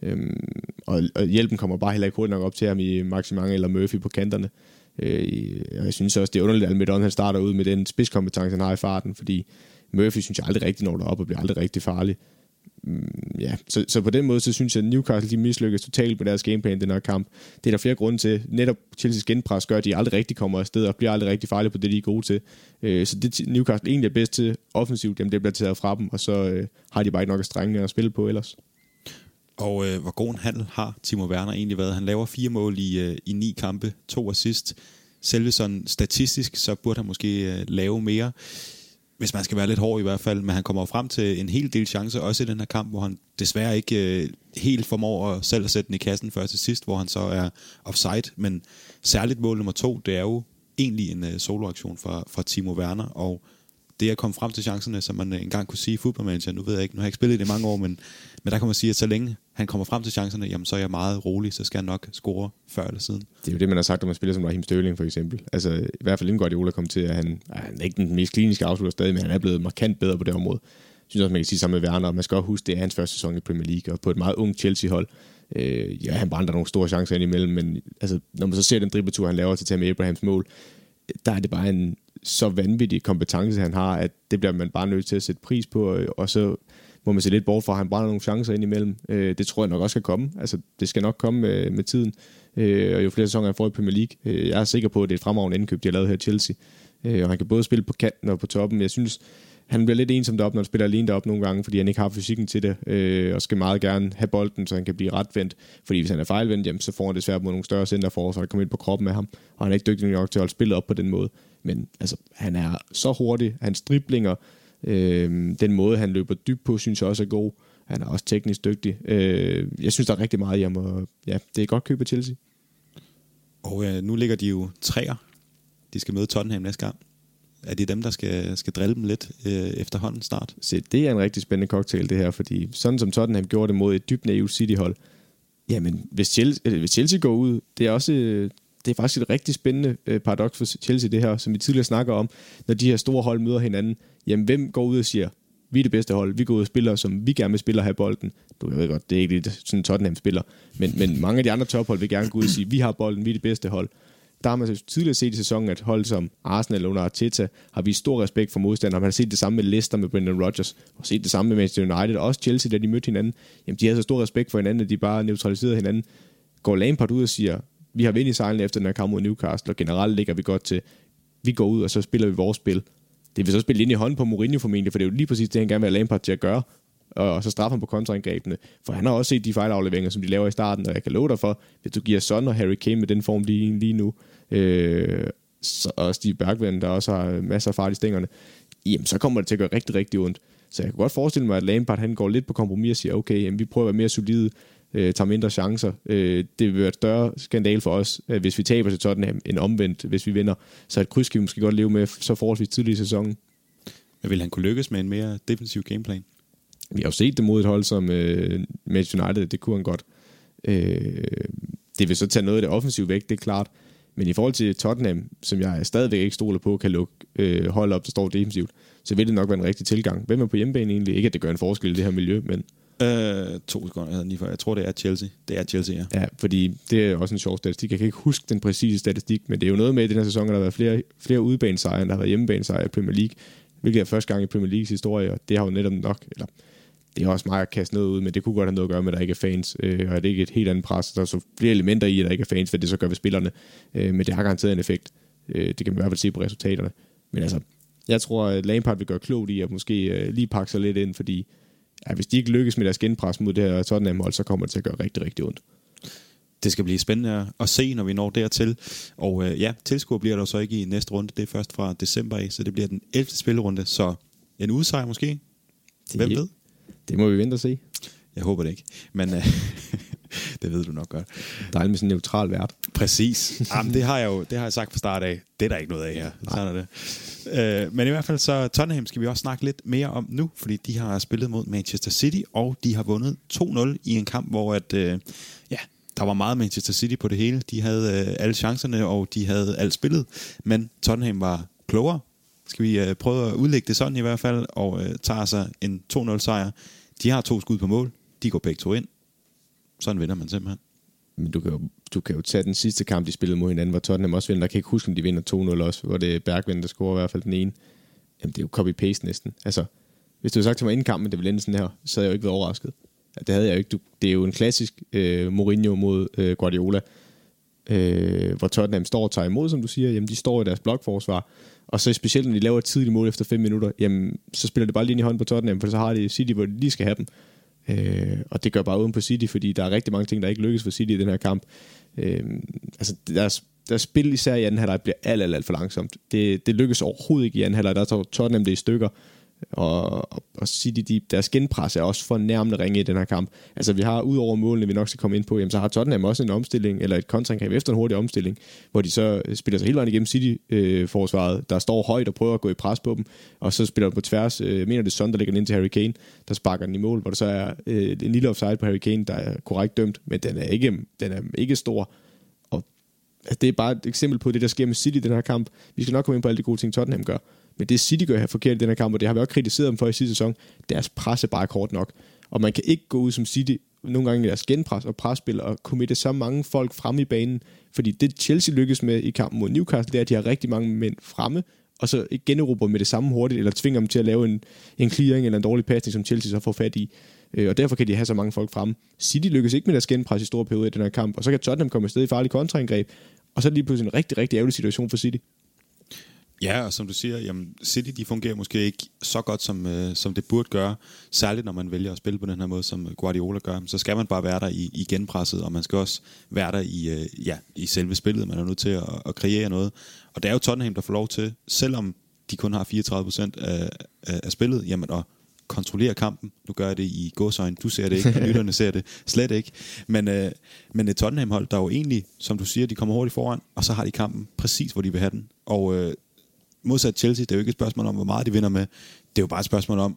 Øhm, og, og hjælpen kommer bare heller ikke hurtigt nok op til ham i Maximang eller Murphy på kanterne. Øh, og jeg synes også, det er underligt, at Almedon han starter ud med den spidskompetence, han har i farten, fordi Murphy synes jeg aldrig rigtig når derop og bliver aldrig rigtig farlig. Mm, ja, så, så på den måde, så synes jeg, at Newcastle de mislykkes totalt med deres gameplan i den her kamp. Det er der flere grunde til. Netop Chelsea's genpres gør, at de aldrig rigtig kommer afsted og bliver aldrig rigtig farlige på det, de er gode til. Øh, så det Newcastle egentlig er bedst til offensivt, jamen det bliver taget fra dem, og så øh, har de bare ikke nok at strænge at spille på ellers. Og øh, hvor god en handel har Timo Werner egentlig været? Han laver fire mål i, øh, i ni kampe, to assist. Selve sådan statistisk, så burde han måske øh, lave mere hvis man skal være lidt hård i hvert fald, men han kommer frem til en hel del chancer, også i den her kamp, hvor han desværre ikke øh, helt formår at selv at sætte den i kassen før til sidst, hvor han så er offside, men særligt mål nummer to, det er jo egentlig en øh, soloaktion fra, fra Timo Werner, og det at komme frem til chancerne, som man engang kunne sige i fodboldmanager, nu ved jeg ikke, nu har jeg ikke spillet det i mange år, men, men der kan man sige, at så længe han kommer frem til chancerne, jamen så er jeg meget rolig, så skal han nok score før eller siden. Det er jo det, man har sagt, om man spiller som Raheem Sterling for eksempel. Altså i hvert fald inden Ola kom til, at han, han er ikke den mest kliniske afslutter stadig, men han er blevet markant bedre på det område. Jeg synes også, man kan sige sammen med Werner, og man skal også huske, det er hans første sæson i Premier League, og på et meget ung Chelsea-hold. Øh, ja, han brænder nogle store chancer ind imellem, men altså, når man så ser den dribletur, han laver til Tammy Abrahams mål, der er det bare en så vanvittig kompetence, han har, at det bliver man bare nødt til at sætte pris på, og så må man se lidt bort fra, han brænder nogle chancer ind imellem. Øh, det tror jeg nok også skal komme. Altså, det skal nok komme med, med tiden. Øh, og jo flere sæsoner han får i Premier League, øh, jeg er sikker på, at det er et fremragende indkøb, de har lavet her i Chelsea. Øh, og han kan både spille på kanten og på toppen. Jeg synes, han bliver lidt ensom deroppe, når han spiller alene deroppe nogle gange, fordi han ikke har fysikken til det, øh, og skal meget gerne have bolden, så han kan blive retvendt. Fordi hvis han er fejlvendt, jamen, så får han det svært mod nogle større centerfor, så han kommer ind på kroppen med ham, og han er ikke dygtig nok til at holde spillet op på den måde. Men altså, han er så hurtig, hans driblinger, øh, den måde, han løber dybt på, synes jeg også er god. Han er også teknisk dygtig. Øh, jeg synes, der er rigtig meget i ham, og ja, det er godt køb af Chelsea. Og øh, nu ligger de jo træer. De skal møde Tottenham næste gang. Er det dem, der skal, skal drille dem lidt øh, efterhånden snart? Se, det er en rigtig spændende cocktail, det her, fordi sådan som Tottenham gjorde det mod et dybt naivt City-hold, jamen, hvis Chelsea, hvis Chelsea går ud, det er også det er faktisk et rigtig spændende øh, paradoks for Chelsea, det her, som vi tidligere snakker om, når de her store hold møder hinanden. Jamen, hvem går ud og siger, vi er det bedste hold, vi går ud og spiller, som vi gerne vil spille og have bolden. Du ved godt, det er ikke lidt sådan Tottenham spiller, men, men mange af de andre tophold vil gerne gå ud og sige, vi har bolden, vi er det bedste hold. Der har man tidligere set i sæsonen, at hold som Arsenal under Arteta har vist stor respekt for modstandere. Man har set det samme med Leicester med Brendan Rodgers, og set det samme med Manchester United, og også Chelsea, da de mødte hinanden. Jamen, de har så stor respekt for hinanden, at de bare neutraliserede hinanden. Går Lampard ud og siger, vi har vind i sejlen efter den her kamp mod Newcastle, og generelt ligger vi godt til, vi går ud, og så spiller vi vores spil. Det vil så spille ind i hånden på Mourinho formentlig, for det er jo lige præcis det, han gerne vil have Lampard til at gøre, og så straffer han på kontraangrebene. For han har også set de fejlafleveringer, som de laver i starten, og jeg kan love dig for, hvis du giver Son og Harry Kane med den form, de er lige nu, øh, så, og Steve Bergvand, der også har masser af fart i stængerne, jamen så kommer det til at gøre rigtig, rigtig ondt. Så jeg kan godt forestille mig, at Lampard han går lidt på kompromis og siger, okay, jamen, vi prøver at være mere solide, øh, tager mindre chancer. Øh, det vil være et større skandal for os, øh, hvis vi taber til Tottenham, end omvendt, hvis vi vinder. Så et kryds kan vi måske godt leve med så forholdsvis tidlig i sæsonen. Men vil han kunne lykkes med en mere defensiv gameplan? Vi har jo set det mod et hold som øh, Manchester United, det kunne han godt. Øh, det vil så tage noget af det offensive væk, det er klart. Men i forhold til Tottenham, som jeg stadigvæk ikke stoler på, kan lukke øh, hold op, der står defensivt, så vil det nok være en rigtig tilgang. Hvem er på hjemmebane egentlig? Ikke, at det gør en forskel i det her miljø, men... Øh, to sekunder, jeg, jeg tror, det er Chelsea. Det er Chelsea, ja. Ja, fordi det er også en sjov statistik. Jeg kan ikke huske den præcise statistik, men det er jo noget med, at i den her sæson, at der har været flere, flere udebanesejre, end der har været hjemmebanesejre i Premier League, hvilket er første gang i Premier Leagues historie, og det har jo netop nok, eller det er også meget at kaste noget ud, men det kunne godt have noget at gøre med, at der ikke er fans, øh, og at det ikke er et helt andet pres. Der er så flere elementer i, at der ikke er fans, hvad det så gør ved spillerne, øh, men det har garanteret en effekt. Øh, det kan man i hvert fald se på resultaterne. Men altså, jeg tror, at Lampard vil gøre klogt i at måske øh, lige pakke sig lidt ind, fordi ja, hvis de ikke lykkes med deres genpres mod det her Tottenham-hold, så kommer det til at gøre rigtig, rigtig ondt. Det skal blive spændende at se, når vi når dertil. Og øh, ja, tilskuer bliver der så ikke i næste runde. Det er først fra december af, så det bliver den 11. spillerunde. Så en udsejr måske? Hvem ved? Det må vi vente og se. Jeg håber det ikke. Men øh, [LAUGHS] [LAUGHS] det ved du nok godt. Dejligt med sådan en neutral vært. Præcis. Jamen, det har jeg jo det har jeg sagt fra start af. Det er der ikke noget af her. Sådan er det. Øh, men i hvert fald så Tottenham skal vi også snakke lidt mere om nu, fordi de har spillet mod Manchester City, og de har vundet 2-0 i en kamp, hvor at, øh, ja, der var meget Manchester City på det hele. De havde øh, alle chancerne, og de havde alt spillet, men Tottenham var klogere. Skal vi øh, prøve at udlægge det sådan i hvert fald, og øh, tager sig en 2-0 sejr. De har to skud på mål. De går begge to ind. Sådan vinder man simpelthen. Men du kan, jo, du kan jo tage den sidste kamp, de spillede mod hinanden, hvor Tottenham også vinder. Jeg kan ikke huske, om de vinder 2-0 også, hvor det er Bergvind, der scorer i hvert fald den ene. Jamen, det er jo copy-paste næsten. Altså, hvis du havde sagt til mig inden kampen, det ville ende sådan her, så havde jeg jo ikke været overrasket. Det havde jeg jo ikke. Du, det er jo en klassisk øh, Mourinho mod øh, Guardiola, øh, hvor Tottenham står og tager imod, som du siger. Jamen, de står i deres blokforsvar, og så specielt, når de laver et tidligt mål efter 5 minutter, jamen, så spiller det bare lige ind i hånden på Tottenham, for så har de City, hvor de lige skal have dem. Øh, og det gør bare uden på City, fordi der er rigtig mange ting, der ikke lykkes for City i den her kamp. Øh, altså, deres, deres spil især i anden halvleg bliver alt, alt, alt for langsomt. Det, det lykkes overhovedet ikke i anden halvleg. Der tager Tottenham det i stykker, og, og, og City, de, deres genpres er også fornærmende ringe i den her kamp. Altså vi har, ud over målene, vi nok skal komme ind på, jamen, så har Tottenham også en omstilling, eller et kontraangreb efter en hurtig omstilling, hvor de så spiller sig hele vejen igennem City-forsvaret, øh, der står højt og prøver at gå i pres på dem, og så spiller de på tværs, øh, mener det Son, der ligger ind til Harry Kane, der sparker den i mål, hvor der så er øh, en lille offside på Harry Kane, der er korrekt dømt, men den er ikke, den er ikke stor, og altså, det er bare et eksempel på det, der sker med City i den her kamp. Vi skal nok komme ind på alle de gode ting, Tottenham gør. Men det City gør her forkert i den her kamp, og det har vi også kritiseret dem for i sidste sæson, deres pres er bare kort nok. Og man kan ikke gå ud som City nogle gange i deres genpres og presspil og committe så mange folk frem i banen. Fordi det Chelsea lykkes med i kampen mod Newcastle, det er, at de har rigtig mange mænd fremme, og så generober med det samme hurtigt, eller tvinger dem til at lave en, en clearing eller en dårlig pasning, som Chelsea så får fat i. Øh, og derfor kan de have så mange folk fremme. City lykkes ikke med deres genpres i store perioder i den her kamp, og så kan Tottenham komme afsted i farlige kontraangreb, og så er det lige pludselig en rigtig, rigtig ærgerlig situation for City. Ja, og som du siger, jamen, City de fungerer måske ikke så godt, som, øh, som det burde gøre. Særligt når man vælger at spille på den her måde, som Guardiola gør. Så skal man bare være der i, i genpresset, og man skal også være der i, øh, ja, i selve spillet. Man er nødt til at, at kreere noget. Og det er jo Tottenham, der får lov til, selvom de kun har 34 procent af, af, spillet, jamen at kontrollere kampen. Nu gør jeg det i gåsøjne. Du ser det ikke, og lytterne ser det slet ikke. Men, øh, men et Tottenham-hold, der jo egentlig, som du siger, de kommer hurtigt foran, og så har de kampen præcis, hvor de vil have den. Og øh, modsat Chelsea, det er jo ikke et spørgsmål om, hvor meget de vinder med. Det er jo bare et spørgsmål om,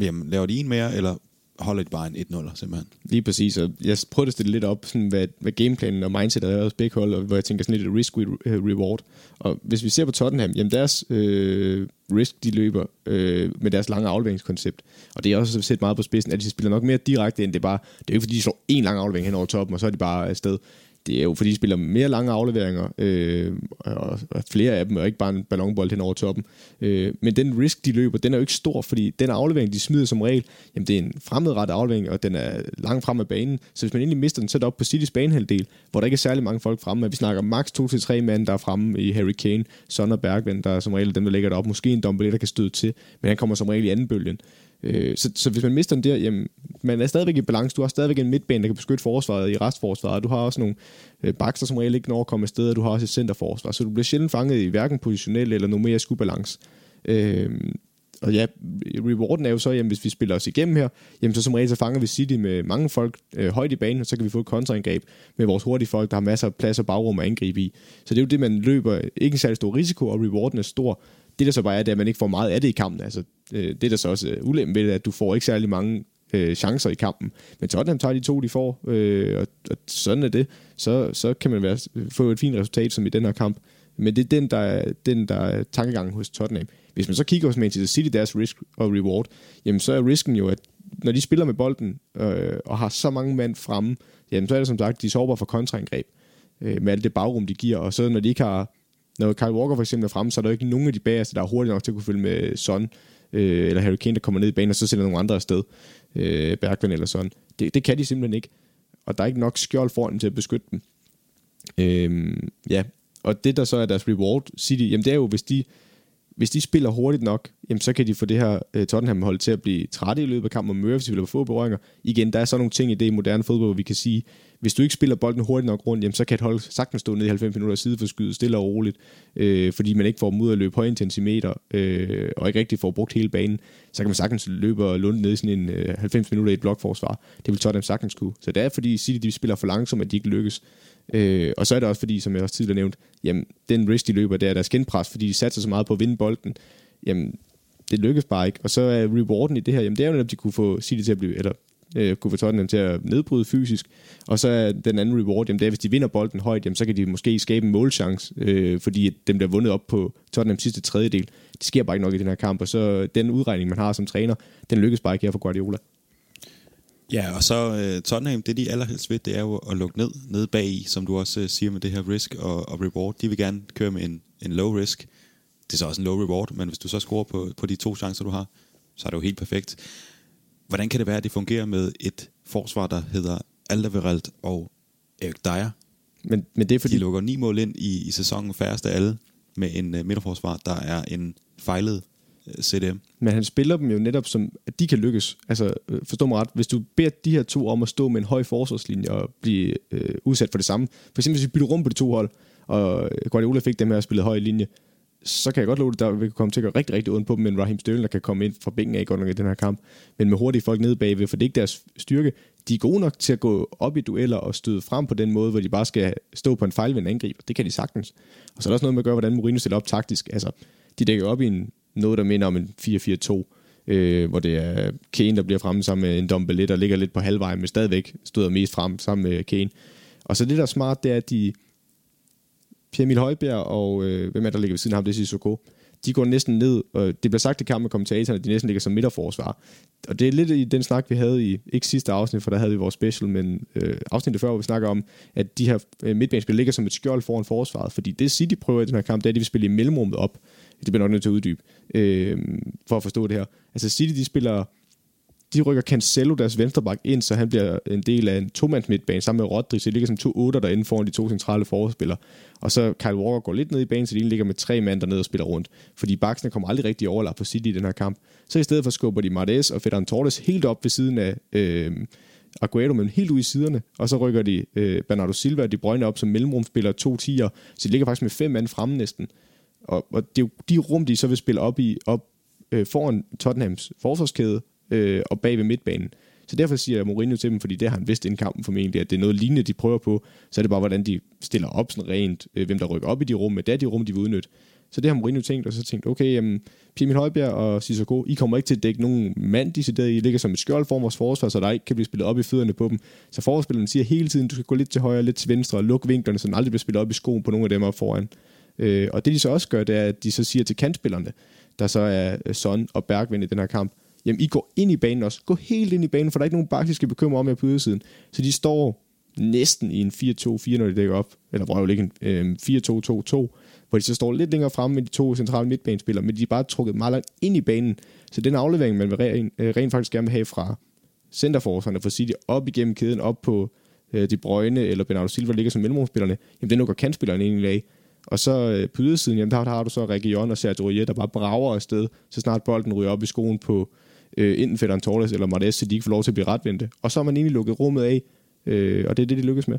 jamen, laver de en mere, eller holder de bare en 1-0 simpelthen. Lige præcis, og jeg prøvede at stille lidt op, sådan, hvad, hvad gameplanen og mindsetet er hos begge hold, og hvor jeg tænker sådan lidt risk-reward. Øh, og hvis vi ser på Tottenham, jamen deres øh, risk, de løber øh, med deres lange afleveringskoncept, og det er også set meget på spidsen, at de spiller nok mere direkte, end det bare, det er jo ikke fordi, de slår en lang aflevering hen over toppen, og så er de bare afsted det er jo fordi, de spiller mere lange afleveringer, øh, og, og flere af dem, er ikke bare en ballonbold hen over toppen. Øh, men den risk, de løber, den er jo ikke stor, fordi den aflevering, de smider som regel, jamen det er en fremadrettet aflevering, og den er langt frem af banen. Så hvis man egentlig mister den, så er det op på Citys banehalvdel, hvor der ikke er særlig mange folk fremme. Men vi snakker maks 2-3 mand, der er fremme i Harry Kane, Son og Bergvind, der er som regel dem, der ligger derop. Måske en Dombele, der kan støde til, men han kommer som regel i anden bølgen. Øh, så, så hvis man mister den der, jamen, man er stadigvæk i balance. Du har stadigvæk en midtbane, der kan beskytte forsvaret i restforsvaret. Du har også nogle øh, bakser, som regel ikke når at komme afsted, og du har også et centerforsvar. Så du bliver sjældent fanget i hverken positionel eller numerisk ubalance. Øh, og ja, rewarden er jo så, jamen, hvis vi spiller os igennem her, jamen, så som regel så fanger vi City med mange folk øh, højt i banen, og så kan vi få et kontraangreb med vores hurtige folk, der har masser af plads og bagrum at angribe i. Så det er jo det, man løber ikke en særlig stor risiko, og rewarden er stor. Det der så bare er, det er, at man ikke får meget af det i kampen. Altså, øh, det der så også øh, ulempen ved det, at du får ikke særlig mange øh, chancer i kampen. Men Tottenham tager de to, de får, øh, og, og sådan er det. Så, så kan man være, øh, få et fint resultat, som i den her kamp. Men det er den, der er, den, der er tankegangen hos Tottenham. Hvis man så kigger hos Manchester City, deres risk og reward, jamen så er risken jo, at når de spiller med bolden øh, og har så mange mand fremme, jamen så er det som sagt, de sårbare for kontraangreb øh, med alt det bagrum, de giver. Og så når de ikke har, når Kyle Walker for eksempel er fremme, så er der ikke nogen af de bagerste, der er hurtigt nok til at kunne følge med Son øh, eller Harry Kane, der kommer ned i banen, og så sender nogle andre afsted, øh, Bergman eller sådan. Det, det kan de simpelthen ikke. Og der er ikke nok skjold foran til at beskytte dem. Øh, ja, og det der så er deres reward, City, jamen det er jo, hvis de, hvis de spiller hurtigt nok, jamen så kan de få det her øh, Tottenham-hold til at blive trætte i løbet af kampen, og møre, hvis de vil få berøringer. Igen, der er sådan nogle ting i det i moderne fodbold, hvor vi kan sige, hvis du ikke spiller bolden hurtigt nok rundt, jamen så kan et hold sagtens stå ned i 90 minutter og skyde stille og roligt, øh, fordi man ikke får dem ud at løbe høj intensimeter, øh, og ikke rigtig får brugt hele banen. Så kan man sagtens løbe og lunde ned i sådan en øh, 90 minutter i et blokforsvar. Det vil Tottenham sagtens kunne. Så det er fordi City de spiller for langsomt, at de ikke lykkes. Øh, og så er det også fordi, som jeg også tidligere nævnt, jamen, den risk, de løber, det er deres genpres, fordi de satser så meget på at vinde bolden. Jamen, det lykkes bare ikke. Og så er rewarden i det her, jamen, det er jo netop, de kunne få City til at blive, eller øh, kunne få Tottenham til at nedbryde fysisk. Og så er den anden reward, jamen, det er, hvis de vinder bolden højt, jamen, så kan de måske skabe en målchance, øh, fordi dem, der vundet op på Tottenham sidste tredjedel, det sker bare ikke nok i den her kamp. Og så den udregning, man har som træner, den lykkes bare ikke her for Guardiola. Ja, og så uh, Tottenham, det de allerhelst ved, det er jo at lukke ned, ned bag i, som du også uh, siger med det her risk og, og reward. De vil gerne køre med en, en low risk. Det er så også en low reward, men hvis du så scorer på, på de to chancer, du har, så er det jo helt perfekt. Hvordan kan det være, at det fungerer med et forsvar, der hedder Alderweireld og Erik Dyer? Men, men det er fordi... De lukker ni mål ind i, i sæsonen færreste af alle med en uh, midterforsvar, der er en fejlet Øh, CDM. Men han spiller dem jo netop som, at de kan lykkes. Altså, øh, forstå mig ret, hvis du beder de her to om at stå med en høj forsvarslinje og blive øh, udsat for det samme. For eksempel hvis vi bytter rum på de to hold, og øh, Guardiola fik dem her at spille høj linje, så kan jeg godt love det, der vil komme til at gøre rigtig, rigtig ondt på dem, men Raheem Sterling, der kan komme ind fra bænken af godt nok i den her kamp. Men med hurtige folk nede bagved, for det er ikke deres styrke. De er gode nok til at gå op i dueller og støde frem på den måde, hvor de bare skal stå på en fejlvendt angriber. Det kan de sagtens. Og så er der også noget med at gøre, hvordan Mourinho stiller op taktisk. Altså, de dækker op i en noget, der minder om en 4-4-2, øh, hvor det er Kane, der bliver fremme sammen med en Dombele, der ligger lidt på halvvej, men stadigvæk støder mest frem sammen med Kane. Og så det, der er smart, det er, at de... Pierre Emil Højbjerg og øh, hvem er der ligger ved siden af ham, det er Sissoko de går næsten ned, og det bliver sagt i kampen med kommentatorerne, at de næsten ligger som midterforsvar. Og det er lidt i den snak, vi havde i, ikke sidste afsnit, for der havde vi vores special, men øh, afsnittet før, hvor vi snakker om, at de her øh, midtbanespillere ligger som et skjold foran forsvaret, fordi det City prøver i den her kamp, det er, at de vil spille i mellemrummet op. Det bliver nok nødt til at uddybe, øh, for at forstå det her. Altså City, de spiller de rykker Cancelo, deres venstreback, ind, så han bliver en del af en tomands midtbane sammen med Rodri, så de ligger som to otter derinde foran de to centrale forspillere. Og så Kyle Walker går lidt ned i banen, så de ligger med tre mand dernede og spiller rundt. Fordi baksene kommer aldrig rigtig overlap på City i den her kamp. Så i stedet for skubber de Martes og Ferran Torres helt op ved siden af øh, Aguero, men helt ud i siderne. Og så rykker de øh, Bernardo Silva og De Bruyne op som mellemrumspiller to tiger. Så de ligger faktisk med fem mand fremme næsten. Og, og det er jo de rum, de så vil spille op i op øh, foran Tottenhams forsvarskæde, øh, og bag ved midtbanen. Så derfor siger jeg Mourinho til dem, fordi det har han vidst inden kampen formentlig, at det er noget lignende, de prøver på, så er det bare, hvordan de stiller op sådan rent, øh, hvem der rykker op i de rum, men det er de rum, de vil udnytte. Så det har Mourinho tænkt, og så tænkt, okay, jamen, Pierre Højbjerg og Sissoko, I kommer ikke til at dække nogen mand de sidder I ligger som et skjold for vores forsvar, så der ikke kan blive spillet op i fødderne på dem. Så forsvarsspilleren siger hele tiden, du skal gå lidt til højre, lidt til venstre, og lukke vinklerne, så den aldrig bliver spillet op i skoen på nogle af dem op foran. Øh, og det de så også gør, det er, at de så siger til kantspillerne, der så er øh, Son og Bergvind i den her kamp, jamen I går ind i banen også. Gå helt ind i banen, for der er ikke nogen bak, skal bekymre om jer på ydersiden. Så de står næsten i en 4-2-4, når de dækker op. Eller hvor jo ikke en øh, 4-2-2-2, hvor de så står lidt længere fremme med de to centrale midtbanespillere, men de er bare trukket meget langt ind i banen. Så den aflevering, man vil rent, øh, rent faktisk gerne vil have fra centerforsvarerne for City op igennem kæden, op på øh, De Brøgne eller Bernardo Silva, der ligger som mellemrumspillerne, jamen det nukker kantspillerne egentlig af. Og så øh, på ydersiden, jamen der, der har du så Region og Sergio Royer, der bare brager afsted, så snart bolden ryger op i skoen på øh, enten Ferran Torres eller Martes, så de ikke får lov til at blive retvendte. Og så har man egentlig lukket rummet af, øh, og det er det, de lykkes med.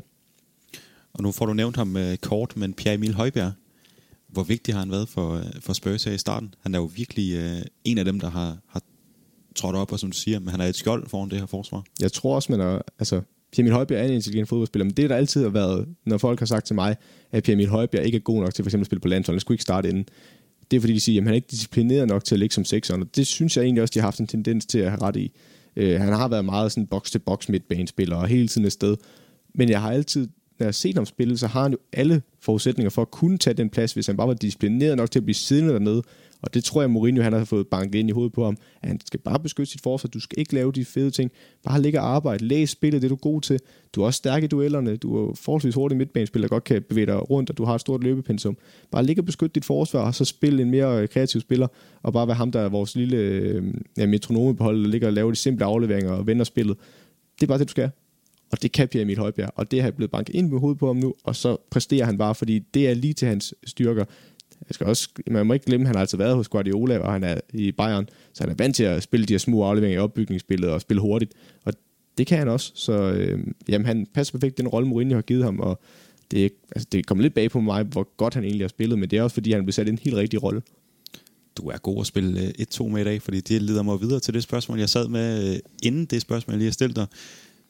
Og nu får du nævnt ham øh, kort, men Pierre Emil Højbjerg, hvor vigtig har han været for, øh, for Spurs her i starten? Han er jo virkelig øh, en af dem, der har, har trådt op, og som du siger, men han er et skjold foran det her forsvar. Jeg tror også, man er, altså, Pierre Emil Højbjerg er en intelligent fodboldspiller, men det der altid har været, når folk har sagt til mig, at Pierre Emil Højbjerg ikke er god nok til for eksempel at spille på landsholdet, han skulle ikke starte inden. Det er fordi, de siger, at han er ikke disciplineret nok til at ligge som sekseren, og det synes jeg egentlig også, de har haft en tendens til at have ret i. Øh, han har været meget sådan box-to-box midtbanespiller, og hele tiden et sted. Men jeg har altid, når jeg har set ham spille, så har han jo alle forudsætninger for at kunne tage den plads, hvis han bare var disciplineret nok til at blive siddende dernede, og det tror jeg, Mourinho han har fået banket ind i hovedet på ham. At han skal bare beskytte sit forsvar. Du skal ikke lave de fede ting. Bare ligge og arbejde. Læs spillet, det du er god til. Du er også stærk i duellerne. Du er forholdsvis hurtig midtbanespiller, der godt kan bevæge dig rundt, og du har et stort løbepensum. Bare ligge og beskytte dit forsvar, og så spille en mere øh, kreativ spiller, og bare være ham, der er vores lille øh, ja, metronome på holdet, der ligger og laver de simple afleveringer og vender spillet. Det er bare det, du skal. Og det kan Pierre Emil Højbjerg, og det har blevet banket ind med hovedet på ham nu, og så præsterer han bare, fordi det er lige til hans styrker. Jeg skal også, man må ikke glemme, at han har altså været hos Guardiola, og han er i Bayern, så han er vant til at spille de her små afleveringer i opbygningsspillet og spille hurtigt. Og det kan han også, så øh, jamen, han passer perfekt den rolle, Mourinho har givet ham, og det, altså, det kommer lidt bag på mig, hvor godt han egentlig har spillet, men det er også fordi, han blev sat i en helt rigtig rolle. Du er god at spille øh, 1-2 med i dag, fordi det leder mig videre til det spørgsmål, jeg sad med, øh, inden det spørgsmål, jeg lige har stillet dig.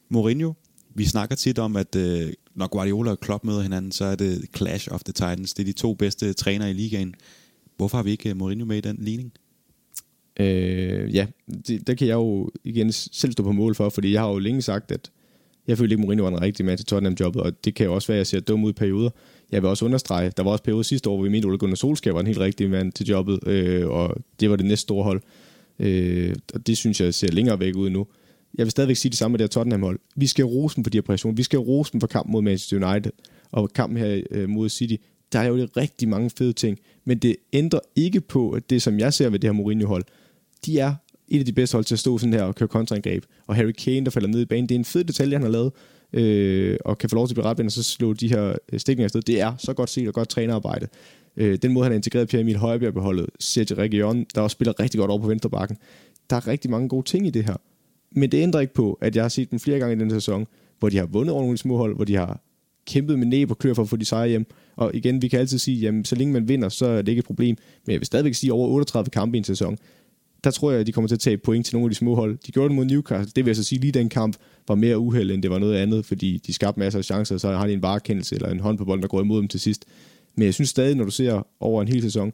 Mourinho, vi snakker tit om, at øh, når Guardiola og Klopp møder hinanden, så er det Clash of the Titans. Det er de to bedste trænere i ligaen. Hvorfor har vi ikke øh, Mourinho med i den ligning? Øh, ja, det, der kan jeg jo igen selv stå på mål for, fordi jeg har jo længe sagt, at jeg følte ikke, Mourinho var den rigtige mand til Tottenham-jobbet, og det kan jo også være, at jeg ser dum ud i perioder. Jeg vil også understrege, der var også perioder sidste år, hvor vi mente, at Ole Gunnar Solskjaer var en helt rigtig mand til jobbet, øh, og det var det næste store hold. Øh, og det synes jeg ser længere væk ud nu jeg vil stadigvæk sige det samme med det her Tottenham-hold. Vi skal rose dem for de her præstationer. Vi skal rose dem for kampen mod Manchester United og kampen her øh, mod City. Der er jo det rigtig mange fede ting, men det ændrer ikke på, at det, som jeg ser ved det her Mourinho-hold, de er et af de bedste hold til at stå sådan her og køre kontraangreb. Og Harry Kane, der falder ned i banen, det er en fed detalje, han har lavet, øh, og kan få lov til at blive retvendt, og så slå de her øh, stikninger afsted. Det er så godt set og godt trænerarbejde. Øh, den måde, han har integreret Pierre Emil Højbjerg beholdet, Sergio Region, der også spiller rigtig godt over på venstrebakken. Der er rigtig mange gode ting i det her. Men det ændrer ikke på, at jeg har set dem flere gange i den sæson, hvor de har vundet over nogle små hold, hvor de har kæmpet med næb og klør for at få de sejre hjem. Og igen, vi kan altid sige, jamen så længe man vinder, så er det ikke et problem. Men jeg vil stadigvæk sige, over 38 kampe i en sæson, der tror jeg, at de kommer til at tage point til nogle af de små hold. De gjorde det mod Newcastle. Det vil jeg så sige, lige den kamp var mere uheld, end det var noget andet, fordi de skabte masser af chancer, så har de en varekendelse eller en hånd på bolden, der går imod dem til sidst. Men jeg synes stadig, når du ser over en hel sæson,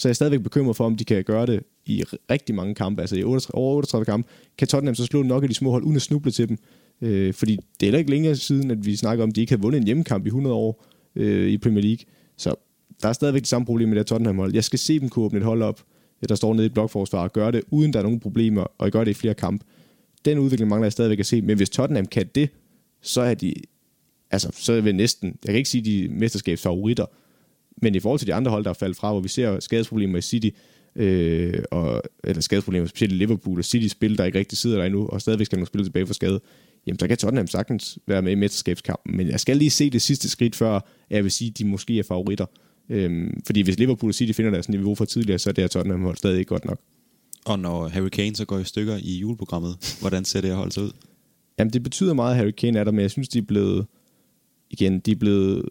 så er jeg stadigvæk bekymret for, om de kan gøre det i rigtig mange kampe, altså i 38, over 38 kampe, kan Tottenham så slå nok af de små hold, uden at snuble til dem. Øh, fordi det er heller ikke længere siden, at vi snakker om, at de ikke har vundet en hjemmekamp i 100 år øh, i Premier League. Så der er stadigvæk det samme problem med det Tottenham-hold. Jeg skal se dem kunne åbne et hold op, der står nede i blokforsvar, og gøre det, uden der er nogen problemer, og gøre det i flere kampe. Den udvikling mangler jeg stadigvæk at se, men hvis Tottenham kan det, så er de, altså, så er vi næsten, jeg kan ikke sige, de er mesterskabsfavoritter, men i forhold til de andre hold, der er faldet fra, hvor vi ser skadesproblemer i City, øh, og, eller skadesproblemer, specielt i Liverpool og City spil, der ikke rigtig sidder der endnu, og stadigvæk skal man spille tilbage for skade, jamen så kan Tottenham sagtens være med i mesterskabskampen, men jeg skal lige se det sidste skridt, før jeg vil sige, at de måske er favoritter. Øhm, fordi hvis Liverpool og City finder deres niveau for tidligere, så er det her Tottenham hold stadig ikke godt nok. Og når Harry Kane så går i stykker i juleprogrammet, hvordan ser det her hold så ud? Jamen det betyder meget, at Harry Kane er der, men jeg synes, de er blevet, igen, de er blevet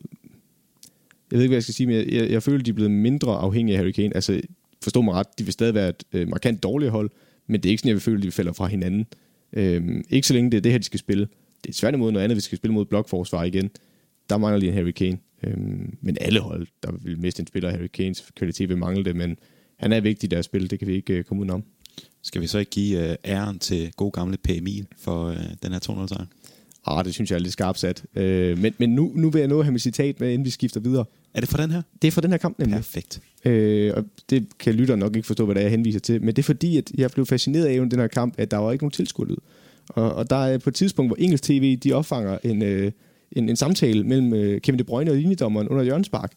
jeg ved ikke, hvad jeg skal sige, men jeg, jeg, jeg føler, de er blevet mindre afhængige af Harry Kane. Altså, forstå mig ret, de vil stadig være et øh, markant dårligt hold, men det er ikke sådan, jeg vil føle, at de falder fra hinanden. Øhm, ikke så længe det er det her, de skal spille. Det er svært imod noget andet, vi skal spille mod blokforsvar igen. Der mangler lige en Harry Kane. Øhm, men alle hold, der vil miste en spiller, Harry Kanes kvalitet vil mangle det, men han er vigtig i deres spil, det kan vi ikke uh, komme udenom. Skal vi så ikke give uh, æren til god gamle P. Emil for uh, den her 200 sejr? Ah, det synes jeg er lidt skarpt sat. Øh, men men nu, nu vil jeg nå at have mit citat med, inden vi skifter videre. Er det for den her? Det er for den her kamp nemlig. Perfekt. Øh, og det kan lytter nok ikke forstå, hvad det er, jeg henviser til. Men det er fordi, at jeg blev fascineret af den her kamp, at der var ikke nogen tilskuerlyd. Og, og der er på et tidspunkt, hvor engelsk tv de opfanger en, øh, en, en samtale mellem øh, Kevin De Bruyne og linjedommeren under Jørgens Park.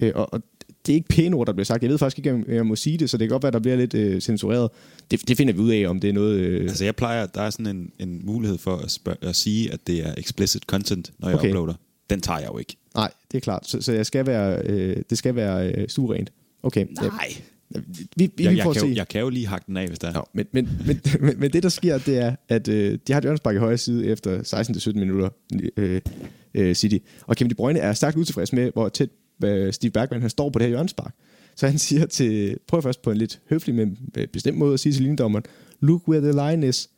Øh, og, og det er ikke pæne ord, der bliver sagt. Jeg ved faktisk ikke, om jeg må sige det, så det kan godt være, der bliver lidt øh, censureret. Det, det finder vi ud af, om det er noget... Øh... Altså jeg plejer, der er sådan en, en mulighed for at, spørge, at sige, at det er explicit content, når jeg okay. uploader. Den tager jeg jo ikke. Nej, det er klart. Så, så jeg skal være, øh, det skal være øh, stuerent. Okay. Nej. Ja. Vi, vi, jeg, vi jeg, kan jo, jeg kan jo lige hakke den af, hvis der er. Ja, men, men, men, [LAUGHS] men, men det, der sker, det er, at øh, de har et i højre side efter 16-17 minutter, øh, øh, City. Og Kevin De Bruyne er stærkt utilfreds med, hvor tæt øh, Steve Bergman, han står på det her hjørnspark. Så han [LAUGHS] siger til, prøv først på en lidt høflig, men bestemt måde at sige til linjedommeren, look where the line is.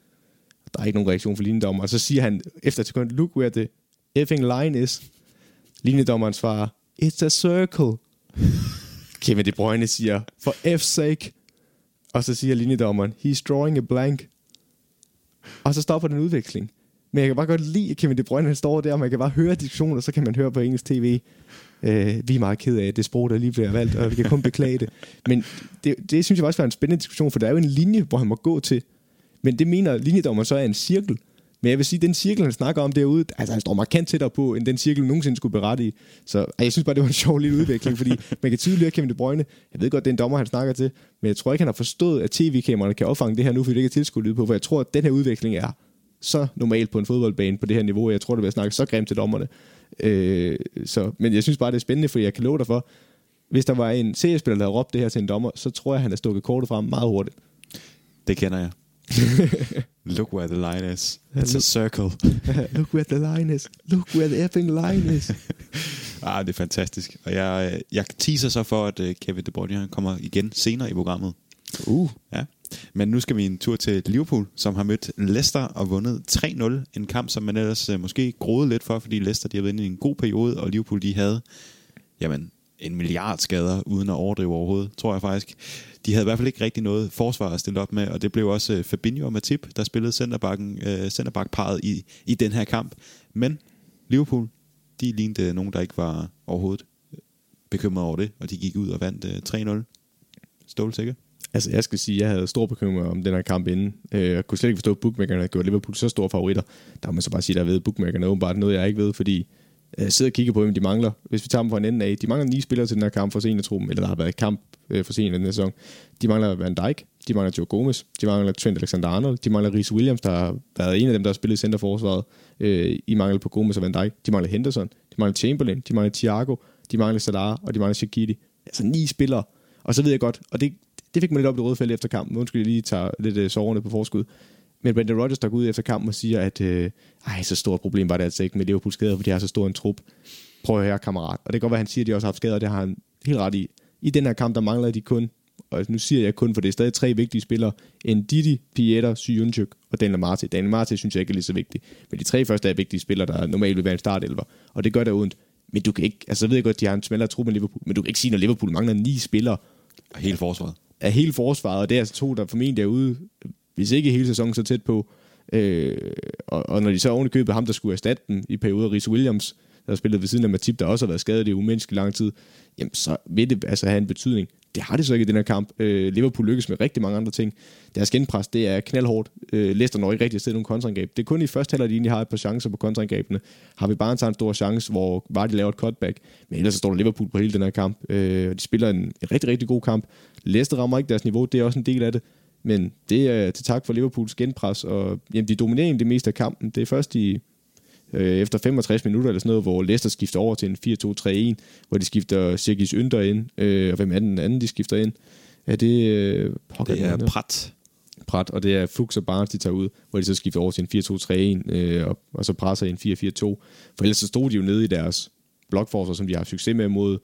Der er ikke nogen reaktion for linjedommeren. Og så siger han efter et sekund, look where the effing line is. Linjedommeren svarer, it's a circle. [LAUGHS] Kevin De Bruyne siger, for F's sake. Og så siger linjedommeren, he's drawing a blank. Og så stopper den udveksling. Men jeg kan bare godt lide, at Kevin De Bruyne han står der, og man kan bare høre diskussionen, og så kan man høre på engelsk tv. Øh, vi er meget ked af, det sprog, der lige bliver valgt, og vi kan kun beklage det. Men det, det synes jeg også var en spændende diskussion, for der er jo en linje, hvor han må gå til. Men det mener linjedommeren så er en cirkel. Men jeg vil sige, at den cirkel, han snakker om derude, altså han står markant tættere på, end den cirkel nogensinde skulle berette i. Så jeg synes bare, det var en sjov lille udvikling, fordi man kan tydeligt høre Kevin De Bruyne. Jeg ved godt, det er en dommer, han snakker til, men jeg tror ikke, han har forstået, at tv-kameraerne kan opfange det her nu, fordi det ikke er tilskudt på, for jeg tror, at den her udvikling er så normalt på en fodboldbane på det her niveau. Jeg tror, det vil snakke så grimt til dommerne. Øh, så, men jeg synes bare, det er spændende, for jeg kan love dig for, hvis der var en seriespiller, der havde råbt det her til en dommer, så tror jeg, han har stukket kortet frem meget hurtigt. Det kender jeg. [LAUGHS] Look where the line is. It's a circle. [LAUGHS] Look where the line is. Look where the effing line is. [LAUGHS] ah, det er fantastisk. Og jeg, jeg teaser så for, at øh, Kevin De Bruyne kommer igen senere i programmet. Uh. Ja. Men nu skal vi en tur til Liverpool, som har mødt Leicester og vundet 3-0. En kamp, som man ellers uh, måske groede lidt for, fordi Leicester de har været inde i en god periode, og Liverpool de havde jamen, en milliard skader, uden at overdrive overhovedet, tror jeg faktisk. De havde i hvert fald ikke rigtig noget forsvar at stille op med, og det blev også øh, Fabinho og Matip, der spillede centerbacken, øh, centerbackparet i, i den her kamp. Men Liverpool, de lignede øh, nogen, der ikke var overhovedet øh, bekymret over det, og de gik ud og vandt øh, 3-0. Stål sikker? Altså, jeg skal sige, at jeg havde stor bekymring om den her kamp inden. Øh, jeg kunne slet ikke forstå, at bookmakerne havde gjort Liverpool så store favoritter. Der må man så bare sige, der ved, bookmakerne åbenbart noget, jeg ikke ved, fordi jeg sidder og kigger på hvem de mangler. Hvis vi tager dem fra en ende af, de mangler ni spillere til den her kamp for seniortruppen, eller der har været kamp øh, for senior den her sæson. De mangler Van Dijk, de mangler Joe Gomez, de mangler Trent Alexander-Arnold, de mangler Rhys Williams, der har været en af dem, der har spillet i centerforsvaret øh, i mangel på Gomez og Van Dijk. De mangler Henderson, de mangler Chamberlain, de mangler Thiago, de mangler Salah, og de mangler Shaqiri. Altså ni spillere. Og så ved jeg godt, og det, det fik man lidt op i det røde felt efter kampen. Undskyld, jeg lige tager lidt øh, soverne på forskud. Men Brendan Rodgers, der går ud efter kampen og siger, at øh, ej, så stort problem var det altså ikke med Liverpool skader, for de har så stor en trup. Prøv at høre, kammerat. Og det kan godt være, at han siger, at de også har haft skader, det har han helt ret i. I den her kamp, der mangler de kun, og nu siger jeg kun, for det er stadig tre vigtige spillere, en Didi, Pieter, Syunchuk og Daniel Marte. Daniel Marte synes jeg ikke er lige så vigtig. Men de tre første er vigtige spillere, der normalt vil være en startelver. Og det gør der ondt. Men du kan ikke, altså jeg ved godt, de har en smallere trup med Liverpool, men du kan ikke sige, når Liverpool mangler ni spillere. Hele forsvaret af hele forsvaret, og det er altså to, der formentlig er ude, hvis ikke hele sæsonen så tæt på. Øh, og, og når de så oven i købet ham, der skulle erstatte dem i perioder, Rhys Williams, der har spillet ved siden af Matip, der også har været skadet i umenneskelig lang tid, jamen så vil det altså have en betydning. Det har det så ikke i den her kamp. Øh, Liverpool lykkes med rigtig mange andre ting. Deres genpres, det er knaldhårdt. Øh, Leicester når ikke rigtig at nogen kontraangreb. Det er kun i første halvdel, de egentlig har et par chancer på kontraangrebene. Har vi bare en stor chance, hvor Vardy laver et cutback. Men ellers så står der Liverpool på hele den her kamp. Øh, de spiller en, en rigtig, rigtig god kamp. Leicester rammer ikke deres niveau, det er også en del af det. Men det er til tak for Liverpools genpres, og jamen, de dominerer det meste af kampen. Det er først i øh, efter 65 minutter eller sådan noget, hvor Leicester skifter over til en 4-2-3-1, hvor de skifter Sergis Ynder ind, øh, og hvem er den anden, de skifter ind? Er det... Øh, det er Prat. Prat, og det er Fuchs og Barnes, de tager ud, hvor de så skifter over til en 4-2-3-1, øh, og, og så presser en 4-4-2. For ellers så stod de jo nede i deres blokforsvar, som de har haft succes med mod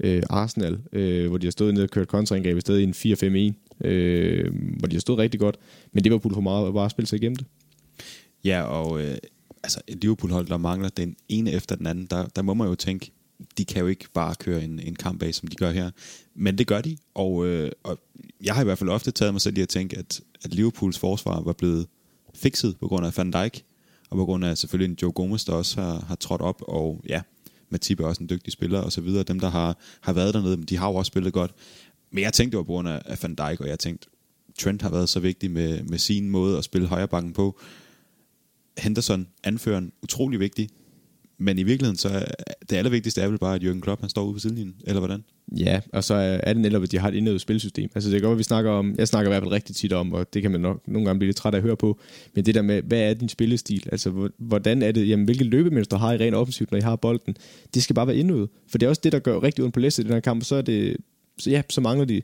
øh, Arsenal, øh, hvor de har stået nede og kørt kontraangreb i stedet i en 4-5-1, øh, hvor de har stået rigtig godt, men det var for meget at bare spille sig igennem det. Ja, og øh, altså et Liverpool-hold, der mangler den ene efter den anden, der, der må man jo tænke, de kan jo ikke bare køre en, en kamp af, som de gør her. Men det gør de, og, øh, og jeg har i hvert fald ofte taget mig selv i at tænke, at, at Liverpools forsvar var blevet fikset på grund af Van Dijk, og på grund af selvfølgelig en Joe Gomez, der også har, har trådt op, og ja, Matip er også en dygtig spiller, og så videre. Dem, der har, har været dernede, de har jo også spillet godt. Men jeg tænkte, det var på grund af Van Dijk, og jeg tænkte, Trent har været så vigtig med, med sin måde at spille højrebakken på. Henderson, anføreren, utrolig vigtig. Men i virkeligheden, så er det allervigtigste er vel bare, at Jürgen Klopp han står ude på sidelinjen, eller hvordan? Ja, og så er det netop, at de har et indøvet spilsystem. Altså det er godt, at vi snakker om, jeg snakker i hvert fald rigtig tit om, og det kan man nok nogle gange blive lidt træt af at høre på, men det der med, hvad er din spillestil? Altså hvordan er det, jamen hvilke løbemønster har I rent offensivt, når I har bolden? Det skal bare være indøvet, for det er også det, der gør rigtig ondt på Leicester i den her kamp, så er det, så ja, så mangler de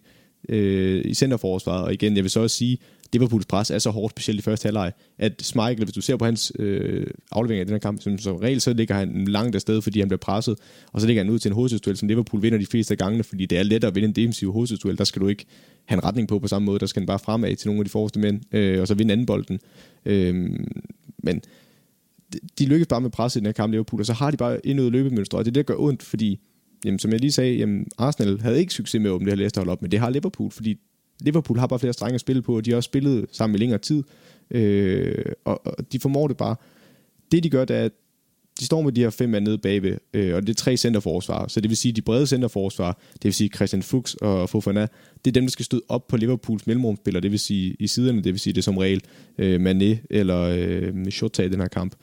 øh, i centerforsvaret, og igen, jeg vil så også sige, Liverpools pres er så hårdt, specielt i første halvleg, at Schmeichel, hvis du ser på hans øh, aflevering af den her kamp, som, som regel, så ligger han langt afsted, fordi han bliver presset, og så ligger han ud til en hovedstødsduel, som Liverpool vinder de fleste af gangene, fordi det er lettere at vinde en defensiv hovedstødsduel, der skal du ikke have en retning på på samme måde, der skal han bare fremad til nogle af de forreste mænd, øh, og så vinde anden bolden. Øh, men de lykkes bare med presset i den her kamp, Liverpool, og så har de bare endnu løbemønstre, og det er det, der gør ondt, fordi, jamen, som jeg lige sagde, jamen, Arsenal havde ikke succes med at åbne det her Leicester op, men det har Liverpool, fordi Liverpool har bare flere strenge at spille på, og de har også spillet sammen i længere tid, øh, og, og de formår det bare. Det de gør, det er, at de står med de her fem mand nede bagved, øh, og det er tre centerforsvar, så det vil sige, de brede centerforsvar, det vil sige Christian Fuchs og Fofana, det er dem, der skal støde op på Liverpools mellemrumspillere, det vil sige i siderne, det vil sige det som regel øh, Mané eller øh, Shota i den her kamp.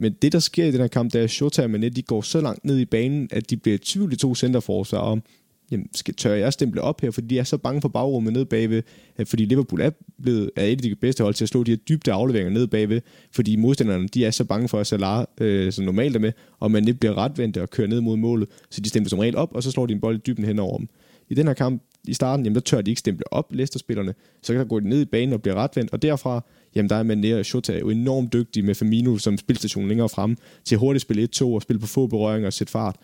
Men det, der sker i den her kamp, det er, at Shota og Manet, de går så langt ned i banen, at de bliver i tvivl de to centerforsvar om, jamen, skal, tør jeg stemple op her, fordi de er så bange for bagrummet ned bagved, fordi Liverpool er, blevet, er et af de bedste hold til at slå de her dybde afleveringer ned bagved, fordi modstanderne de er så bange for, at Salah, øh, som normalt er med, og man ikke bliver retvendt og kører ned mod målet, så de stemmer som regel op, og så slår de en bold i dybden hen over dem. I den her kamp, i starten, jamen, der tør de ikke stemple op, Leicester-spillerne, så kan der gå ned i banen og blive retvendt, og derfra, jamen der er Mané og Shota jo enormt dygtig med Firmino som spilstation længere frem, til hurtigt spille 1-2 og spille på få berøringer og sætte fart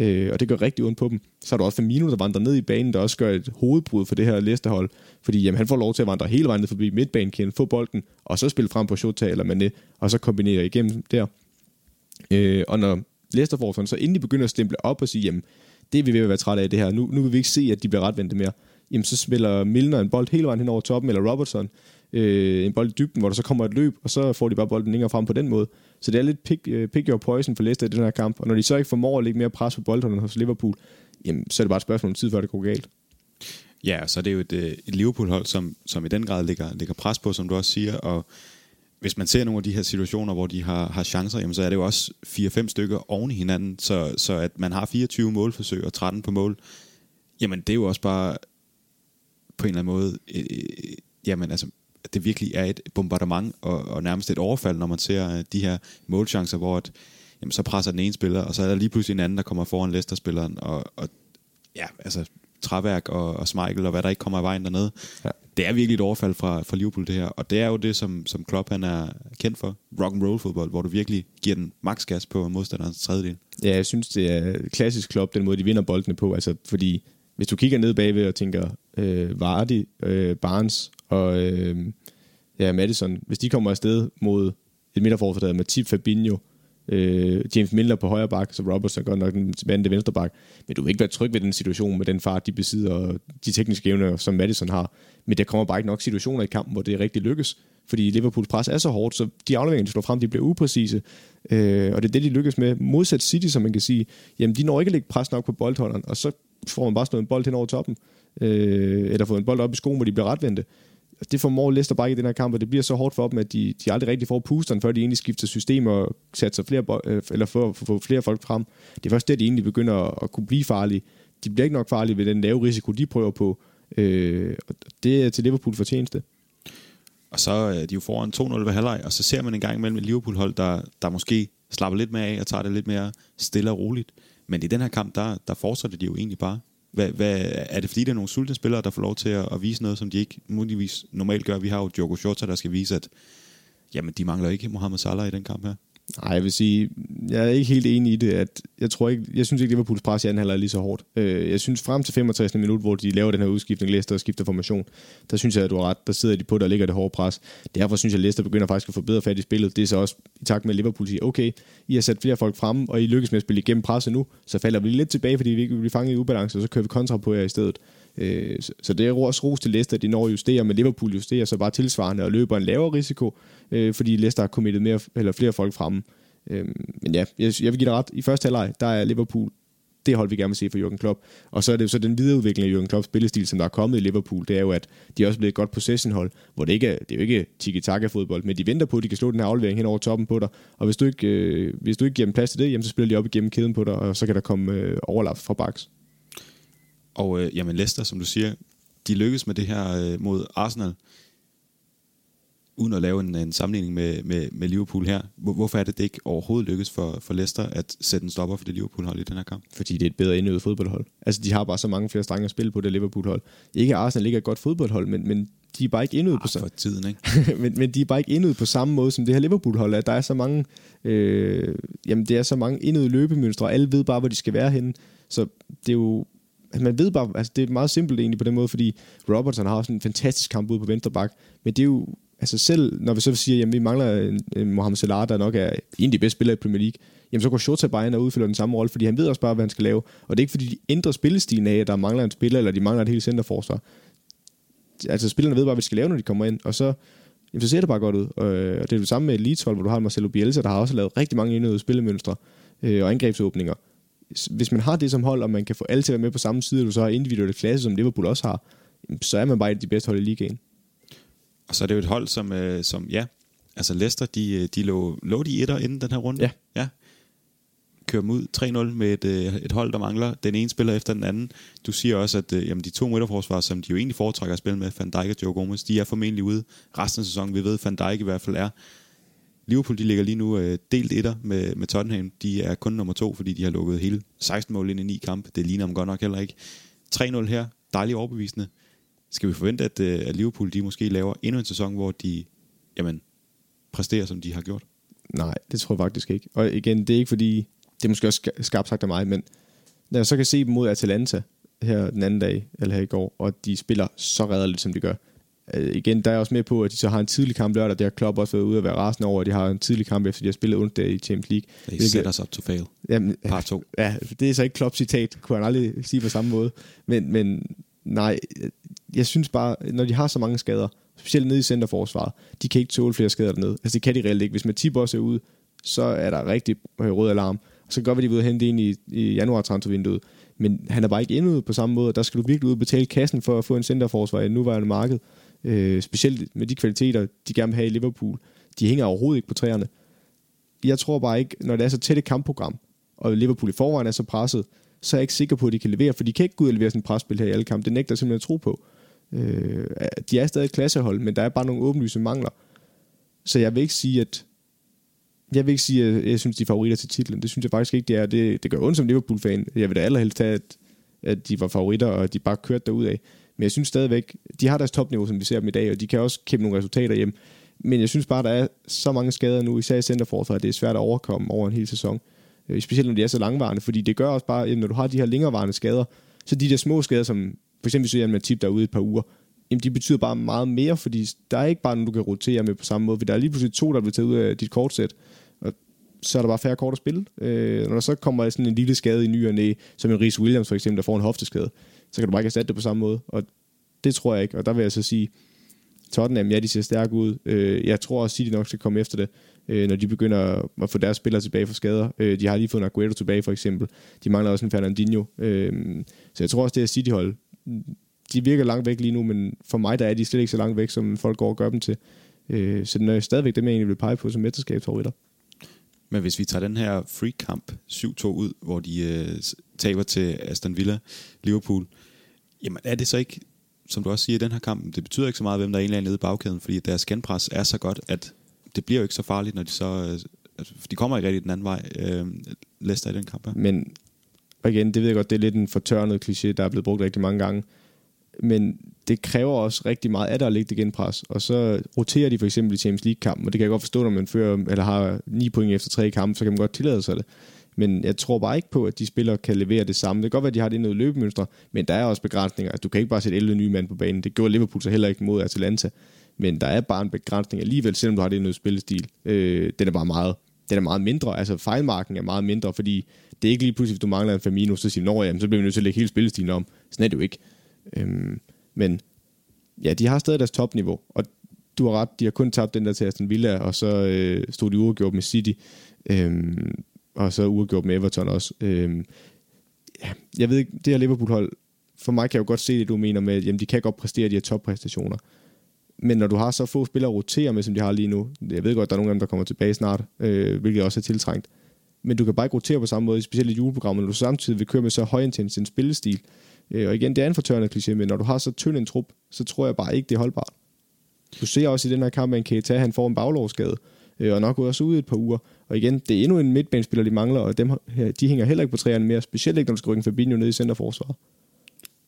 øh, og det gør rigtig ondt på dem. Så er der også Firmino, der vandrer ned i banen, der også gør et hovedbrud for det her Leicester-hold, fordi jamen, han får lov til at vandre hele vejen ned forbi midtbanekæden, få bolden, og så spille frem på Shota eller Mané, og så kombinere igennem der. Øh, og når Leicester får sådan, så inden de begynder at stemple op og sige, jamen, det er vi ved at være trætte af det her, nu, nu vil vi ikke se, at de bliver retvendte mere, jamen så spiller Milner en bold hele vejen hen over toppen, eller Robertson, øh, en bold i dybden, hvor der så kommer et løb, og så får de bare bolden længere frem på den måde. Så det er lidt pick, øh, pick your poison for Leicester i den her kamp, og når de så ikke formår at lægge mere pres på boldholdene hos Liverpool, jamen, så er det bare et spørgsmål om tid, før det går galt. Ja, så det er jo et, øh, et Liverpool-hold, som, som i den grad ligger, ligger pres på, som du også siger, og hvis man ser nogle af de her situationer, hvor de har, har chancer, jamen, så er det jo også 4-5 stykker oven i hinanden, så, så at man har 24 målforsøg og 13 på mål, jamen det er jo også bare på en eller anden måde, øh, øh jamen altså, det virkelig er et bombardement og, og nærmest et overfald, når man ser øh, de her målchancer, hvor at, jamen, så presser den ene spiller, og så er der lige pludselig en anden, der kommer foran Leicester-spilleren, og, og ja, altså træværk og, og Smeichel og hvad der ikke kommer i vejen dernede. Ja. Det er virkelig et overfald fra, fra Liverpool det her, og det er jo det, som, som Klopp han er kendt for. Rock and roll fodbold, hvor du virkelig giver den maks gas på modstanderens tredjedel. Ja, jeg synes, det er klassisk Klopp, den måde, de vinder boldene på. Altså, fordi hvis du kigger ned bagved og tænker, øh, Vardy, øh, Barnes og øh, ja, Madison, hvis de kommer afsted mod et midterforsvar, der med Matip Fabinho, øh, James Miller på højre bak, så Robertson godt nok den vante venstre bak, men du vil ikke være tryg ved den situation med den fart, de besidder, og de tekniske evner, som Madison har. Men der kommer bare ikke nok situationer i kampen, hvor det rigtig lykkes, fordi Liverpools pres er så hårdt, så de afleveringer, de slår frem, de bliver upræcise, øh, og det er det, de lykkes med. Modsat City, som man kan sige, jamen de når ikke at lægge pres nok på boldholderen, og så får man bare slået en bold hen over toppen, øh, eller fået en bold op i skoen, hvor de bliver retvendte. Altså, det formår Leicester bare ikke i den her kamp, og det bliver så hårdt for dem, at de, de aldrig rigtig får pusteren, før de egentlig skifter system og sætter flere, øh, eller får, får flere folk frem. Det er først der, de egentlig begynder at, at kunne blive farlige. De bliver ikke nok farlige ved den lave risiko, de prøver på. Øh, og det er til Liverpool fortjeneste. Og så øh, er de jo foran 2-0 ved halvleg, og så ser man en gang imellem et Liverpool-hold, der, der måske slapper lidt mere af og tager det lidt mere stille og roligt. Men i den her kamp, der, der fortsætter de jo egentlig bare. Hvad, hvad, er det fordi, der er nogle sultne spillere, der får lov til at, at vise noget, som de ikke muligvis normalt gør? Vi har jo Diogo Jota, der skal vise, at jamen, de mangler ikke Mohamed Salah i den kamp her. Nej, jeg vil sige, jeg er ikke helt enig i det. At jeg, tror ikke, jeg synes ikke, Liverpools pres i anden halvleg er lige så hårdt. Øh, jeg synes frem til 65. minut, hvor de laver den her udskiftning, Leicester og skifter formation, der synes jeg, at du har ret. Der sidder de på, der ligger det hårde pres. Derfor synes jeg, at Leicester begynder faktisk at få bedre fat i spillet. Det er så også i takt med, at Liverpool siger, okay, I har sat flere folk frem, og I lykkes med at spille igennem presset nu, så falder vi lidt tilbage, fordi vi ikke bliver fanget i ubalance, og så kører vi kontra på jer i stedet. Øh, så det er også ros til Leicester, at de når at justere, men Liverpool justerer så bare tilsvarende og løber en lavere risiko, øh, fordi Leicester har kommittet mere, eller flere folk fremme. Øh, men ja, jeg, jeg vil give dig ret. I første halvleg, der er Liverpool det hold, vi gerne vil se for Jürgen Klopp. Og så er det jo så den videreudvikling af Jürgen Klopps spillestil, som der er kommet i Liverpool, det er jo, at de er også blevet et godt possession-hold, hvor det ikke er, det er jo ikke tiki-taka-fodbold, men de venter på, at de kan slå den her aflevering hen over toppen på dig. Og hvis du ikke, øh, hvis du ikke giver dem plads til det, jamen, så spiller de op igennem kæden på dig, og så kan der komme øh, overlap fra baks. Og øh, jamen Leicester, som du siger, de lykkes med det her øh, mod Arsenal uden at lave en, en sammenligning med, med, med Liverpool her, hvor, hvorfor er det, det ikke overhovedet lykkes for, for Leicester at sætte en stopper for det Liverpool-hold i den her kamp? Fordi det er et bedre indøvet fodboldhold. Altså, de har bare så mange flere strenge at spille på det Liverpool-hold. Ikke Arsenal ikke er et godt fodboldhold, men, men de er bare ikke indøvet ah, på samme for tiden, ikke? [LAUGHS] men, men de er bare ikke indøvet på samme måde som det her Liverpool-hold. At der er så mange, øh, jamen det er så mange indøvede løbemønstre, og alle ved bare, hvor de skal være henne. Så det er jo man ved bare, altså det er meget simpelt egentlig på den måde, fordi Robertson har også en fantastisk kamp ude på venstre bak, men det er jo, altså selv når vi så siger, jamen vi mangler en, en Mohamed Salah, der nok er en af de bedste spillere i Premier League, jamen så går Shota bare ind og udfylder den samme rolle, fordi han ved også bare, hvad han skal lave. Og det er ikke fordi, de ændrer spillestilen af, at der mangler en spiller, eller de mangler et helt centerforsvar. Altså spillerne ved bare, hvad de skal lave, når de kommer ind, og så, jamen, så ser det bare godt ud. Og det er det samme med Leeds hvor du har Marcelo Bielsa, der har også lavet rigtig mange indøvede spillemønstre øh, og angrebsåbninger hvis man har det som hold, og man kan få alle til at være med på samme side, og du så har individuelle klasse, som Liverpool også har, så er man bare et af de bedste hold i ligaen. Og så er det jo et hold, som, øh, som ja, altså Leicester, de, øh, de lå, lå de etter inden den her runde. Ja. ja. Kører dem ud 3-0 med et, øh, et hold, der mangler den ene spiller efter den anden. Du siger også, at øh, jamen, de to midterforsvar, som de jo egentlig foretrækker at spille med, Van Dijk og Joe Gomez, de er formentlig ude resten af sæsonen. Vi ved, at Van Dijk i hvert fald er Liverpool de ligger lige nu øh, delt etter med, med Tottenham. De er kun nummer to, fordi de har lukket hele 16 mål ind i ni kampe. Det ligner dem godt nok heller ikke. 3-0 her. Dejligt overbevisende. Skal vi forvente, at, øh, at Liverpool de måske laver endnu en sæson, hvor de jamen, præsterer, som de har gjort? Nej, det tror jeg faktisk ikke. Og igen, det er ikke fordi, det er måske også skarpt sagt af mig, men når jeg så kan se dem mod Atalanta her den anden dag, eller her i går, og de spiller så redderligt, som de gør, øh, igen, der er jeg også med på, at de så har en tidlig kamp lørdag. Det har Klopp også været ude at være rasende over, at de har en tidlig kamp, efter de har spillet onsdag i Champions League. They set us up to fail. Jamen, Part 2. [LAUGHS] Ja, det er så ikke Klopp citat, kunne han aldrig sige på samme måde. Men, men nej, jeg synes bare, når de har så mange skader, specielt nede i centerforsvaret, de kan ikke tåle flere skader dernede. Altså det kan de reelt ikke. Hvis Matip også er ude, så er der rigtig rød alarm. Og så kan godt være, de vil hente ind i, i januar transfervinduet. Men han er bare ikke endnu på samme måde. Der skal du virkelig ud og betale kassen for at få en centerforsvar i nuværende marked øh, specielt med de kvaliteter, de gerne vil have i Liverpool, de hænger overhovedet ikke på træerne. Jeg tror bare ikke, når det er så tæt et kampprogram, og Liverpool i forvejen er så presset, så er jeg ikke sikker på, at de kan levere, for de kan ikke gå ud og levere sådan et presspil her i alle kampe. Det nægter jeg simpelthen at tro på. Øh, de er stadig et klassehold, men der er bare nogle åbenlyse mangler. Så jeg vil ikke sige, at jeg vil ikke sige, at jeg synes, de er favoritter til titlen. Det synes jeg faktisk ikke, det er. Det, det gør ondt som Liverpool-fan. Jeg vil da allerhelst have, at, at de var favoritter, og de bare kørte derud af. Men jeg synes stadigvæk, de har deres topniveau, som vi ser dem i dag, og de kan også kæmpe nogle resultater hjem. Men jeg synes bare, der er så mange skader nu, især i centerforsvaret, at det er svært at overkomme over en hel sæson. Øh, specielt når de er så langvarende, fordi det gør også bare, at når du har de her længerevarende skader, så de der små skader, som for eksempel hvis du med tip derude et par uger, jamen de betyder bare meget mere, fordi der er ikke bare nogen, du kan rotere med på samme måde, for der er lige pludselig to, der bliver taget ud af dit kortsæt, og så er der bare færre kort at spille. Øh, når der så kommer sådan en lille skade i ny og næ, som en Rhys Williams for eksempel, der får en hofteskade, så kan du bare ikke erstatte det på samme måde. Og det tror jeg ikke, og der vil jeg så sige, Tottenham, ja, de ser stærke ud. Øh, jeg tror også, City nok skal komme efter det, øh, når de begynder at få deres spillere tilbage fra skader. Øh, de har lige fået en Aguero tilbage, for eksempel. De mangler også en Fernandinho. Øh, så jeg tror også, det er City-hold. De virker langt væk lige nu, men for mig der er de slet ikke så langt væk, som folk går og gør dem til. Øh, så den er stadigvæk dem, jeg egentlig vil pege på som mesterskabsfavoritter. Men hvis vi tager den her free kamp 7-2 ud, hvor de øh, taber til Aston Villa, Liverpool, jamen er det så ikke, som du også siger i den her kamp, det betyder ikke så meget, hvem der egentlig er nede i bagkæden, fordi deres genpres er så godt, at det bliver jo ikke så farligt, når de så... Øh, altså, de kommer ikke rigtig den anden vej, øh, Leicester i den kamp her. Men og igen, det ved jeg godt, det er lidt en fortørnet kliché, der er blevet brugt rigtig mange gange. Men det kræver også rigtig meget af dig at lægge det genpres. Og så roterer de for eksempel i Champions League-kampen, og det kan jeg godt forstå, når man fører, eller har 9 point efter tre kampe, så kan man godt tillade sig det. Men jeg tror bare ikke på, at de spillere kan levere det samme. Det kan godt være, at de har det noget løbemønstre, men der er også begrænsninger. Altså, du kan ikke bare sætte 11 nye mand på banen. Det gjorde Liverpool så heller ikke mod Atalanta. Men der er bare en begrænsning alligevel, selvom du har det noget spillestil. Øh, den er bare meget, den er meget mindre. Altså fejlmarken er meget mindre, fordi det er ikke lige pludselig, hvis du mangler en Firmino, så siger du, jamen, så bliver vi nødt til at lægge hele spillestilen om. Sådan er det jo ikke. Øhm, men ja, de har stadig deres topniveau, og du har ret, de har kun tabt den der til Aston Villa, og så øh, stod de uafgjort med City, øhm, og så uafgjort med Everton også. Øhm, ja, jeg ved ikke, det her Liverpool-hold, for mig kan jeg jo godt se det, du mener med, at jamen, de kan godt præstere de her toppræstationer. Men når du har så få spillere at rotere med, som de har lige nu, jeg ved godt, der er nogle af dem, der kommer tilbage snart, øh, hvilket også er tiltrængt, men du kan bare ikke rotere på samme måde, specielt i juleprogrammet, når du samtidig vil køre med så højintens en spillestil, Øh, og igen, det er en fortørrende kliché, men når du har så tynd en trup, så tror jeg bare ikke, det er holdbart. Du ser også i den her kamp, at Keita han får en baglovsskade, øh, og nok også ude et par uger. Og igen, det er endnu en midtbanespiller, de mangler, og dem, de hænger heller ikke på træerne mere, specielt ikke, når du skal rykke Fabinho ned i centerforsvaret.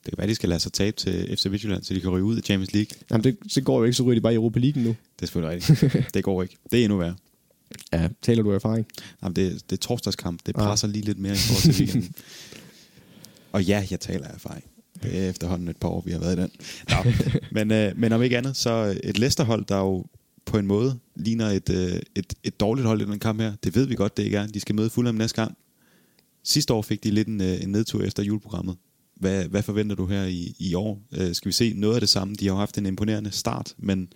Det kan være, de skal lade sig tabe til FC Midtjylland, så de kan ryge ud af Champions League. Jamen, det, det går jo ikke, så ryger de bare i Europa League nu. Det er selvfølgelig rigtigt. [LAUGHS] det går ikke. Det er endnu værre. Ja, taler du af erfaring? Jamen, det, det er torsdagskamp. Det presser ja. lige lidt mere i forhold til weekenden. [LAUGHS] og ja, jeg taler af erfaring. Det er efterhånden et par år, vi har været i den. Nå. [LAUGHS] men, øh, men om ikke andet, så et Leicester-hold, der jo på en måde ligner et, øh, et, et dårligt hold i den kamp her. Det ved vi godt, det ikke er. De skal møde Fulham næste gang. Sidste år fik de lidt en, øh, en nedtur efter juleprogrammet. Hvad, hvad forventer du her i, i år? Øh, skal vi se noget af det samme? De har haft en imponerende start, men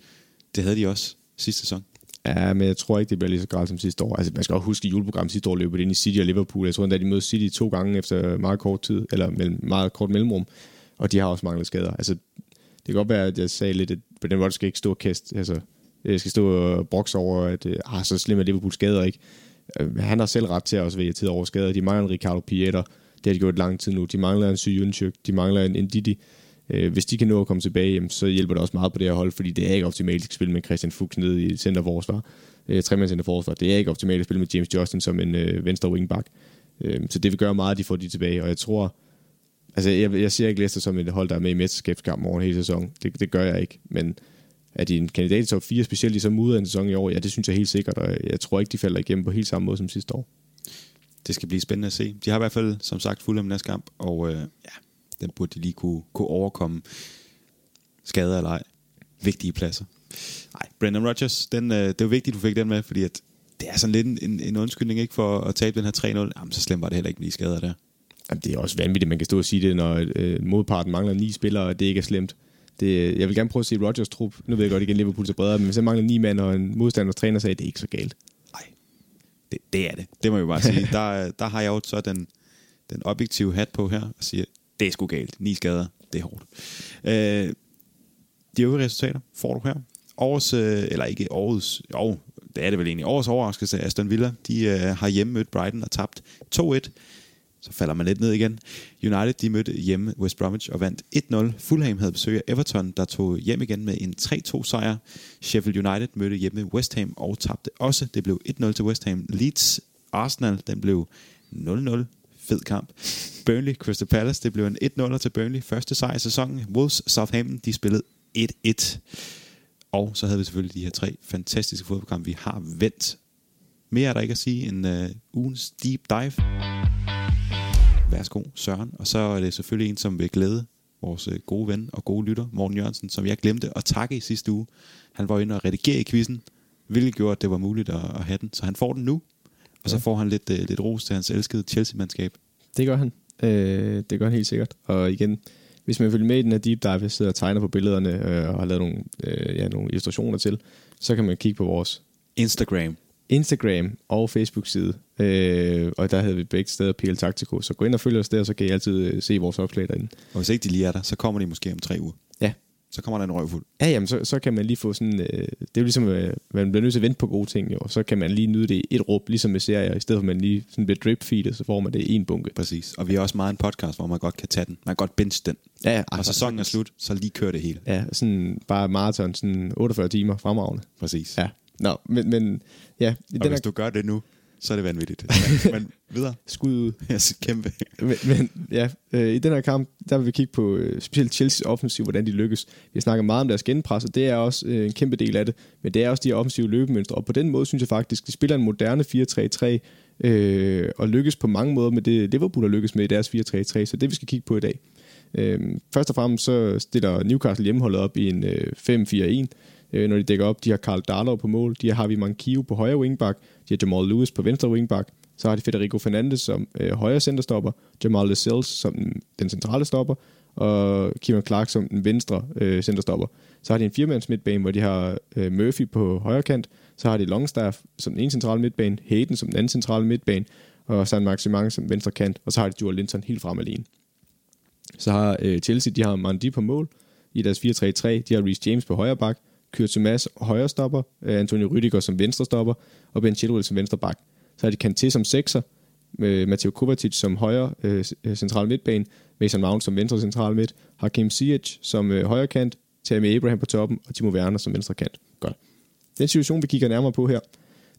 det havde de også sidste sæson. Ja, men jeg tror ikke, det bliver lige så gralt som sidste år. Altså, man skal også huske, at juleprogrammet sidste år løb ind i City og Liverpool. Jeg tror endda, de mødte City to gange efter meget kort tid, eller mellem, meget kort mellemrum, og de har også manglet skader. Altså, det kan godt være, at jeg sagde lidt, at på den måde skal ikke stå og kaste, altså, jeg skal stå og brokse over, at øh, ah, så slem er Liverpool skader ikke. Øh, han har selv ret til at også være tid over skader. De mangler en Ricardo Pieter, det har de gjort lang tid nu. De mangler en Syjunchuk, de mangler en, en Didi. Øh, hvis de kan nå at komme tilbage, jamen, så hjælper det også meget på det her hold, fordi det er ikke optimalt at spille med Christian Fuchs nede i centerforsvar. Øh, Tremands. Det er ikke optimalt at spille med James Justin som en øh, venstre wingback. Øh, så det vil gøre meget, at de får de tilbage, og jeg tror, altså jeg, jeg ser ikke Leicester som et hold, der er med i mesterskabskampen over hele sæsonen. Det, det gør jeg ikke, men er de en kandidat i top 4, specielt i så en sæson i år? Ja, det synes jeg helt sikkert, og jeg tror ikke, de falder igennem på helt samme måde som sidste år. Det skal blive spændende at se. De har i hvert fald, som sagt, fuldt om næste kamp, og øh, ja, den burde de lige kunne, kunne overkomme skader eller ej. Vigtige pladser. Nej, Brendan Rodgers, den, øh, det er jo vigtigt, du fik den med, fordi at det er sådan lidt en, en undskyldning ikke for at tabe den her 3-0. Jamen, så slemt var det heller ikke med de skader der. Jamen, det er også vanvittigt, man kan stå og sige det, når øh, modparten mangler ni spillere, og det ikke er slemt. Det, jeg vil gerne prøve at se Rodgers trup. Nu ved jeg godt igen, Liverpool er bredere, men hvis jeg mangler ni mand, og en modstanders træner sagde, det er ikke så galt. Nej, det, det er det. Det må jeg bare sige. [LAUGHS] der, der har jeg jo så den, den objektive hat på her, og siger, det er sgu galt. Ni skader, det er hårdt. Øh, de øvrige resultater får du her. Årets, øh, eller ikke årets, jo, det er det vel egentlig, årets overraskelse Aston Villa, de øh, har hjemme mødt Brighton og tabt 2-1 så falder man lidt ned igen. United de mødte hjemme West Bromwich og vandt 1-0. Fulham havde besøg af Everton, der tog hjem igen med en 3-2 sejr. Sheffield United mødte hjemme West Ham og tabte også. Det blev 1-0 til West Ham. Leeds Arsenal, den blev 0-0 fed kamp. Burnley Crystal Palace, det blev en 1-0 til Burnley. Første sejr i sæsonen. Wolves Southampton, de spillede 1-1. Og så havde vi selvfølgelig de her tre fantastiske fodboldkampe, vi har vendt. Mere er der ikke at sige end uh, ugens deep dive. Værsgo, Søren. Og så er det selvfølgelig en, som vil glæde vores øh, gode ven og gode lytter, Morten Jørgensen, som jeg glemte at takke i sidste uge. Han var inde og redigere i quizzen, hvilket gjorde, at det var muligt at, at have den. Så han får den nu, og så får han lidt, uh, lidt ros til hans elskede Chelsea-mandskab. Det gør han. Øh, det gør han helt sikkert. Og igen, hvis man følger med i den her deep dive, jeg sidder og tegner på billederne øh, og har lavet nogle, øh, ja, nogle illustrationer til, så kan man kigge på vores Instagram. Instagram og Facebook-side, øh, og der havde vi begge steder PL Taktiko, så gå ind og følg os der, så kan I altid øh, se vores opslag derinde. Og hvis ikke de lige er der, så kommer de måske om tre uger. Ja. Så kommer der en røvfuld. Ja, jamen, så, så kan man lige få sådan, øh, det er jo ligesom, øh, man bliver nødt til at vente på gode ting, jo, og så kan man lige nyde det et råb, ligesom med serier, i stedet for at man lige sådan bliver drip feedet, så får man det i en bunke. Præcis, og vi har også meget en podcast, hvor man godt kan tage den. Man kan godt binge den. Ja, ja og sæsonen er slut, så lige kører det hele. Ja, sådan bare maraton, sådan 48 timer fremragende. Præcis. Ja. Nå, men, men ja. Og den hvis er... du gør det nu, så er det vanvittigt. Ja, [LAUGHS] men videre. Skud ud. [LAUGHS] Ja, kæmpe. Men, men ja, øh, i den her kamp, der vil vi kigge på øh, specielt Chelsea's offensiv, hvordan de lykkes. Vi snakker meget om deres genpres, og det er også øh, en kæmpe del af det. Men det er også de offensive løbemønstre, og på den måde synes jeg faktisk, de spiller en moderne 4-3-3, øh, og lykkes på mange måder med det, Liverpool har lykkes med i deres 4-3-3, så det vi skal kigge på i dag. Øh, først og fremmest så stiller Newcastle hjemmeholdet op i en øh, 5-4-1, øh, når de dækker op. De har Karl Darlow på mål, de har Harvey Mankio på højre wingback, de har Jamal Lewis på venstre wingback, så har de Federico Fernandes som øh, højre centerstopper, Jamal Lascelles som den, den centrale stopper, og Kieran Clark som den venstre øh, centerstopper. Så har de en firemands midtbane, hvor de har øh, Murphy på højre kant, så har de Longstaff som den ene centrale midtbane, Hayden som den anden centrale midtbane, og San Maximang som venstre kant, og så har de Joel Linton helt frem alene. Så har øh, Chelsea, de har Mandi på mål i deres 4-3-3, de har Reece James på højre bak, Kurt Mads højre stopper, øh, Antonio Rüdiger som venstre stopper, og Ben Chilwell som venstre bak. Så har de Kanté som sekser, med Mateo Kovacic som højre øh, øh, central midtbane, Mason Mount som venstre central midt, Hakim Ziyech som øh, højre kant, Tammy Abraham på toppen og Timo Werner som venstre kant. Godt. Den situation, vi kigger nærmere på her,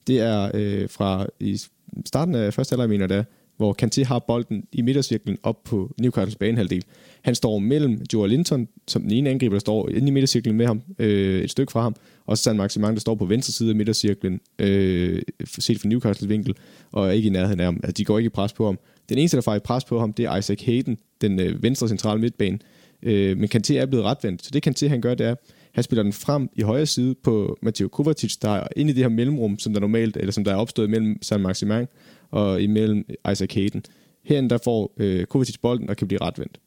det er øh, fra i starten af første halvleg, mener det hvor Kanté har bolden i midtercirklen op på Newcastles banehalvdel. Han står mellem Joel Linton, som den ene angriber, der står inde i midtercirklen med ham, øh, et stykke fra ham, og så San Maximang, der står på venstre side af midtercirklen, øh, set fra Newcastles vinkel, og er ikke i nærheden af ham. Altså, de går ikke i pres på ham. Den eneste, der får i pres på ham, det er Isaac Hayden, den øh, venstre centrale midtbane. Øh, men Kanté er blevet retvendt, så det Kanté han gør, det er, han spiller den frem i højre side på Matteo Kovacic, der er inde i det her mellemrum, som der normalt, eller som der er opstået mellem San Maximang og imellem Isaac Hayden. Herinde der får øh, Kovacic bolden og kan blive retvendt.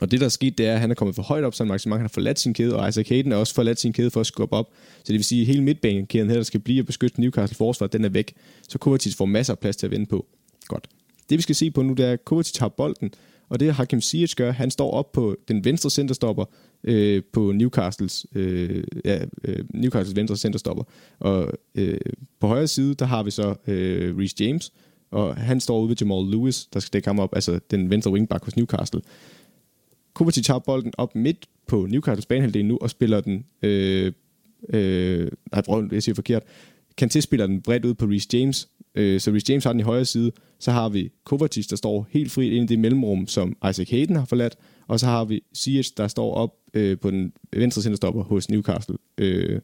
Og det, der er sket, det er, at han er kommet for højt op, så Maximang han har forladt sin kæde, og Isaac Hayden er også forladt sin kæde for at skubbe op. Så det vil sige, at hele midtbanekæden her, der skal blive og beskytte Newcastle forsvar, den er væk. Så Kovacic får masser af plads til at vende på. Godt. Det vi skal se på nu, det er, at Kovacic har bolden, og det Hakim Ziyech gør, han står op på den venstre centerstopper øh, på Newcastles, øh, ja, øh, Newcastles venstre centerstopper. Og øh, på højre side, der har vi så øh, Reece James, og han står ude ved Jamal Lewis, der skal dække ham op, altså den venstre wingback hos Newcastle. Kovacic tager bolden op midt på Newcastles banehalvdel nu, og spiller den, øh, øh, nej, jeg siger forkert, Kanté spiller den bredt ud på Reece James, øh, så Reece James har den i højre side, så har vi Kovacic, der står helt frit ind i det mellemrum, som Isaac Hayden har forladt, og så har vi Ziyech, der står op øh, på den venstre centerstopper hos Newcastle. Øh,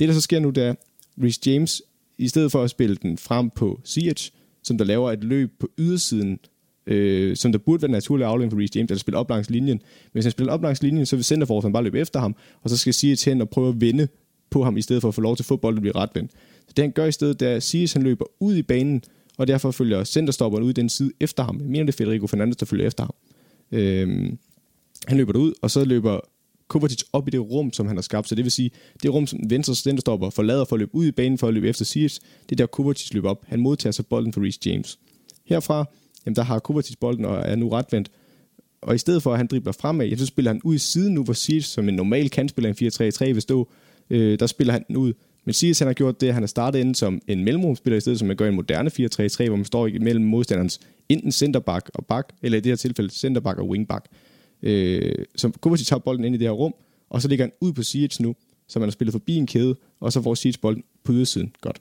det, der så sker nu, det er, Reece James, i stedet for at spille den frem på Ziyech, som der laver et løb på ydersiden, øh, som der burde være en naturlig aflevering for Reece James, eller spille op langs linjen. Men hvis han spiller op langs linjen, så vil centerforsvaren bare løbe efter ham, og så skal Ziyech hen og prøve at vinde på ham, i stedet for at få lov til at få bolden blive retvendt. Så det han gør i stedet, det er, at Sias han løber ud i banen, og derfor følger centerstopperen ud i den side efter ham. Jeg mener, det er Federico Fernandes, der følger efter ham. Øhm, han løber derud, og så løber Kovacic op i det rum, som han har skabt. Så det vil sige, det rum, som venstre centerstopper forlader for at løbe ud i banen for at løbe efter Sias, det er der Kovacic løber op. Han modtager så bolden for Reece James. Herfra, jamen der har Kovacic bolden og er nu retvendt. Og i stedet for, at han dribler fremad, så spiller han ud i siden nu, hvor Sears, som en normal kantspiller i 4-3-3 vil stå, øh, der spiller han den ud. Men Sears, han har gjort det, at han har startet ind som en mellemrumspiller, i stedet som man gør i en moderne 4-3-3, hvor man står imellem modstanderens enten centerback og back, eller i det her tilfælde centerback og wingback. Øh, så Kovacic tager bolden ind i det her rum, og så ligger han ud på Siege nu, så man har spillet forbi en kæde, og så får Siege bolden på ydersiden. Godt.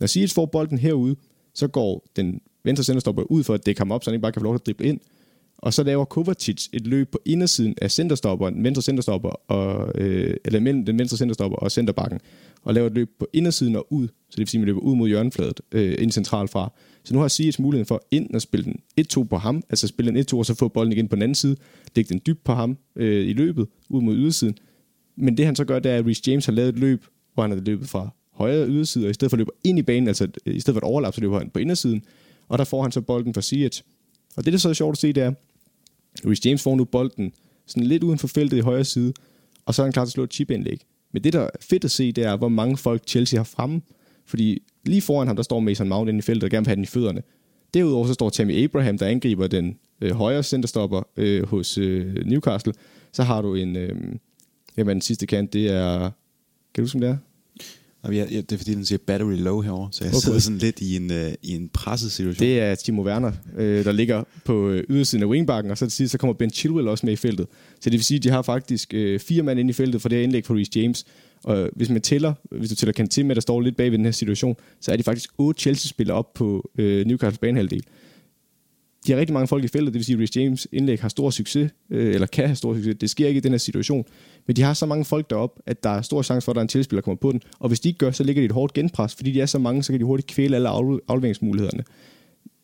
Når Siege får bolden herude, så går den venstre centerstopper ud for at dække ham op, så han ikke bare kan få lov til at drible ind. Og så laver Kovacic et løb på indersiden af centerstopperen, venstre centerstopper, og, øh, eller mellem den venstre centerstopper og centerbakken, og laver et løb på indersiden og ud, så det vil sige, at man løber ud mod hjørnefladet, øh, ind centralt fra. Så nu har Siege muligheden for ind at spille den 1-2 på ham, altså spille den 1-2 og så få bolden igen på den anden side, lægge den dybt på ham øh, i løbet, ud mod ydersiden. Men det han så gør, det er, at Reece James har lavet et løb, hvor han har løbet fra højre yderside, og i stedet for at løbe ind i banen, altså øh, i stedet for at overlappe, så løber han på indersiden, og der får han så bolden fra Siege. Og det, der så er sjovt at se, det er, Rich James får nu bolden sådan lidt uden for feltet i højre side, og så er han klar til at slå et chip-indlæg. Men det, der er fedt at se, det er, hvor mange folk Chelsea har fremme. Fordi lige foran ham, der står Mason Mount inde i feltet og gerne vil have den i fødderne. Derudover så står Tammy Abraham, der angriber den øh, højre centerstopper øh, hos øh, Newcastle. Så har du en... Øh, jamen, den sidste kant, det er... Kan du huske, det er? Ja, ja, det er fordi, den siger battery low herover, så jeg okay. sidder sådan lidt i en, uh, i en presset situation. Det er Timo Werner, øh, der ligger på øh, ydersiden af wingbacken, og så til sidst så kommer Ben Chilwell også med i feltet. Så det vil sige, at de har faktisk øh, fire mand inde i feltet for det her indlæg for Reece James. Og hvis man tæller, hvis du tæller Kanté med, der står lidt bag ved den her situation, så er de faktisk otte Chelsea-spillere op på øh, Newcastle banehalvdel. De har rigtig mange folk i feltet, det vil sige, at Reece James indlæg har stor succes, øh, eller kan have stor succes. Det sker ikke i den her situation. Men de har så mange folk derop, at der er stor chance for, at der er en tilspiller, der kommer på den. Og hvis de ikke gør, så ligger de et hårdt genpres, fordi de er så mange, så kan de hurtigt kvæle alle afleveringsmulighederne.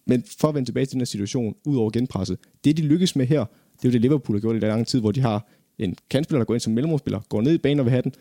Men for at vende tilbage til den her situation, ud over genpresset, det de lykkes med her, det er jo det Liverpool har gjort i lang tid, hvor de har en kantspiller, der går ind som mellemrumspiller, går ned i banen og vil have den,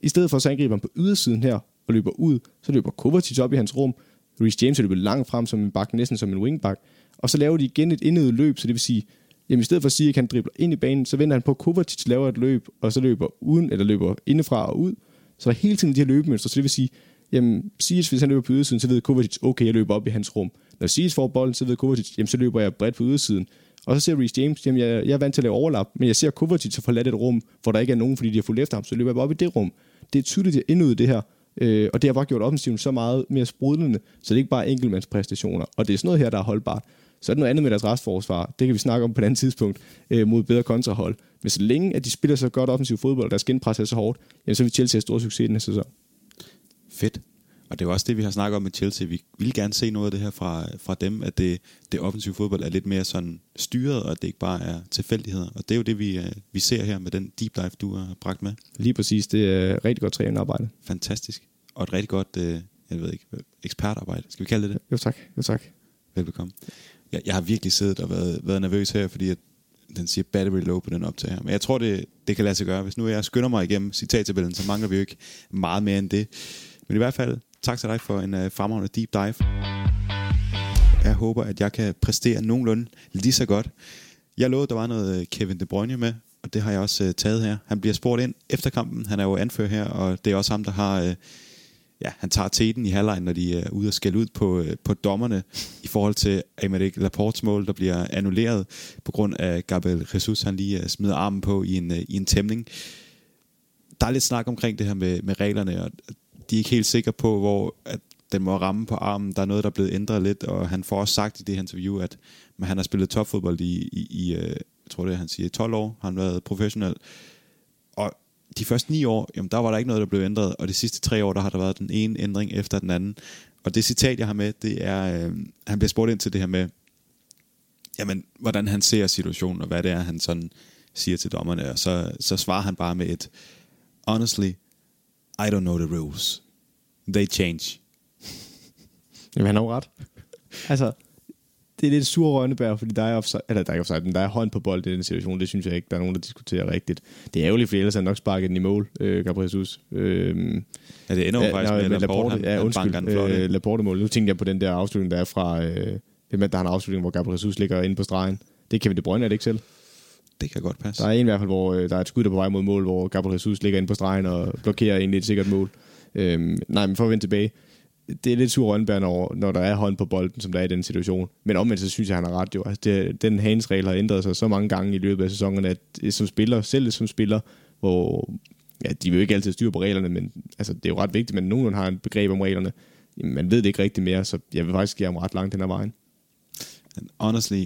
i stedet for så angriber han på ydersiden her og løber ud, så løber Kovacic op i hans rum. Reece James løber langt frem som en bak, næsten som en wingback. Og så laver de igen et indet løb, så det vil sige, jamen i stedet for at sige, at han dribler ind i banen, så vender han på, at Kovacic laver et løb, og så løber uden, eller løber indefra og ud. Så der er hele tiden de her løbemønstre, så det vil sige, jamen Siges, hvis han løber på ydersiden, så ved Kovacic, okay, jeg løber op i hans rum. Når Siges får bolden, så ved Kovacic, jamen så løber jeg bredt på ydersiden. Og så ser Reece James, jamen jeg, jeg er vant til at lave overlap, men jeg ser Kovacic så forladt et rum, hvor der ikke er nogen, fordi de har fulgt efter ham, så løber jeg bare op i det rum det er tydeligt endnu det her. Øh, og det har bare gjort offensiven så meget mere sprudlende, så det er ikke bare enkeltmandspræstationer. Og det er sådan noget her, der er holdbart. Så er det noget andet med deres restforsvar. Det kan vi snakke om på et andet tidspunkt øh, mod bedre kontrahold. Men så længe, at de spiller så godt offensiv fodbold, og deres genpres er så hårdt, jamen, så vil Chelsea have stor succes i den her sæson. Fedt. Og det er også det, vi har snakket om med Chelsea. Vi vil gerne se noget af det her fra, fra dem, at det, det offensive fodbold er lidt mere sådan styret, og at det ikke bare er tilfældigheder. Og det er jo det, vi, øh, vi ser her med den deep dive, du har bragt med. Lige præcis. Det er rigtig godt trænerarbejde. Fantastisk. Og et rigtig godt, øh, jeg ved ikke, ekspertarbejde. Skal vi kalde det det? Jo tak. Jo tak. Velbekomme. Jeg, jeg har virkelig siddet og været, været nervøs her, fordi at den siger battery low på den optag her. Men jeg tror, det, det kan lade sig gøre. Hvis nu jeg skynder mig igennem citattabellen, så mangler vi jo ikke meget mere end det. Men i hvert fald, tak til dig for en uh, fremragende deep dive. Jeg håber, at jeg kan præstere nogenlunde lige så godt. Jeg lovede, der var noget øh, Kevin De Bruyne med, og det har jeg også uh, taget her. Han bliver spurgt ind efter kampen. Han er jo anfører her, og det er også ham, der har... Uh, ja, han tager teten i halvlejen, når de øh, er ude og skælde ud på, øh, på dommerne i forhold til Aymeric Laportes mål, der bliver annulleret på grund af Gabriel Jesus, han lige øh, smider armen på i en, i en tæmning. Der er lidt snak omkring det her med, med reglerne, og de er ikke helt sikre på, hvor at den må ramme på armen. Der er noget, der er blevet ændret lidt, og han får også sagt i det her interview, at man, han har spillet topfodbold i, i, i jeg tror det han siger, 12 år, har han været professionel de første ni år, jamen der var der ikke noget, der blev ændret, og de sidste tre år, der har der været den ene ændring efter den anden. Og det citat, jeg har med, det er, øh, han bliver spurgt ind til det her med, jamen, hvordan han ser situationen, og hvad det er, han sådan siger til dommerne, og så, så svarer han bare med et, honestly, i don't know the rules. They change. Jamen, han har jo ret. [LAUGHS] altså, det er lidt sur Rønnebær, fordi der er offside, eller der er ikke offside, men der er hånd på bold i den situation. Det synes jeg ikke, der er nogen, der diskuterer rigtigt. Det er ærgerligt, for ellers har nok sparket den i mål, øh, Gabriel Jesus. Øh, ja, det ender jo faktisk med, med Laporte, han, ja, undskyld, han øh, Laporte-mål. Nu tænkte jeg på den der afslutning, der er fra, øh, der har en afslutning, hvor Gabriel Jesus ligger inde på stregen. Det kan vi det brønde, er det ikke selv? Det kan godt passe. Der er en i hvert fald, hvor øh, der er et skud, der på vej mod mål, hvor Gabriel Jesus ligger inde på stregen og blokerer egentlig et sikkert mål. Øhm, nej, men for at vende tilbage. Det er lidt sur Rønberg, når, når der er hånd på bolden, som der er i den situation. Men omvendt, så synes jeg, han har ret jo. Altså, det, den hands-regel har ændret sig så mange gange i løbet af sæsonen, at som spiller, selv som spiller, hvor ja, de vil jo ikke altid styre på reglerne, men altså, det er jo ret vigtigt, at nogen har et begreb om reglerne. Man ved det ikke rigtig mere, så jeg vil faktisk give ham ret langt den her vejen. And honestly,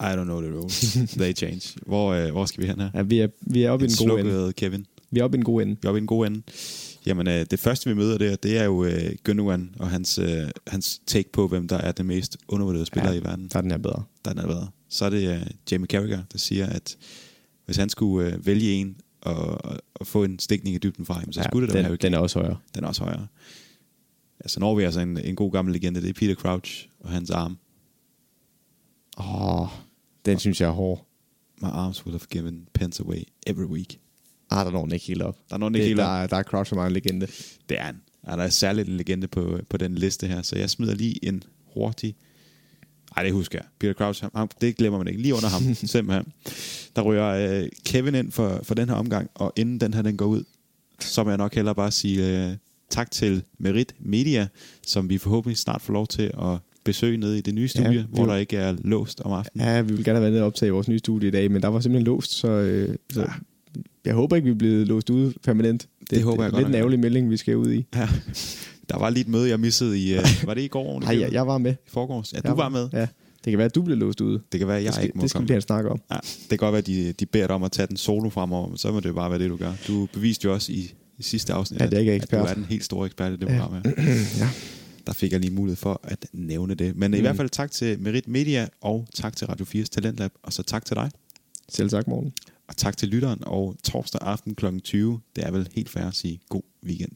i don't know the rules. [LAUGHS] They change. Hvor, øh, hvor skal vi hen her? Ja, vi er, vi er oppe i en god ende. Kevin. Vi er oppe i en god ende. Vi er oppe i en god ende. Jamen, øh, det første vi møder der, det er jo øh, Gundogan og hans, øh, hans take på, hvem der er den mest undervurderede spiller ja, i verden. Der er den her bedre. Der er den her bedre. Så er det øh, Jamie Carragher, der siger, at hvis han skulle øh, vælge en og, og, og få en stikning i dybden fra ham, så ja, skulle det den, være Den er også højere. Den er også højere. Altså når vi altså en, en god gammel legende, det er Peter Crouch og hans arm. Åh, oh, den synes jeg er hård. My arms would have given pence away every week. Ah, der når den ikke helt op. Der når den ikke helt der, op. Er, der er Crouch en legende. Det er han. Ja, der er særligt en legende på, på den liste her, så jeg smider lige en hurtig... Ej, det husker jeg. Peter Crouch, ham, det glemmer man ikke. Lige under ham, [LAUGHS] simpelthen. Der ryger øh, Kevin ind for, for den her omgang, og inden den her den går ud, så må jeg nok hellere bare sige øh, tak til Merit Media, som vi forhåbentlig snart får lov til at besøge nede i det nye studie, ja, hvor der ikke er låst om aftenen. Ja, vi vil gerne have været nede og optage vores nye studie i dag, men der var simpelthen låst, så, øh, så ja. Jeg håber ikke, vi er blevet låst ude permanent. Det, det håber jeg det, godt. Lidt en ærgerlig melding, vi skal ud i. Ja. Der var lige et møde, jeg missede i... Uh, var det i går? [LAUGHS] Nej, jeg, jeg var med. I forgårs? Ja, jeg du var med. Ja. Det kan være, at du blev låst ude. Det kan være, at jeg det skal, ikke må Det skal vi have snakke om. Ja, det kan godt være, at de, de beder dig om at tage den solo fremover, men så må det bare være det, du gør. Du beviste jo også i, i sidste afsnit, ja, det er ikke at, ekspert. at du er den helt store ekspert i det program her. [CLEARS THROAT] ja. Der fik jeg lige mulighed for at nævne det. Men mm. i hvert fald tak til Merit Media, og tak til Radio 4's Talentlab, og så tak til dig. Selv tak, morgen. Og tak til lytteren, og torsdag aften kl. 20, det er vel helt fair at sige god weekend.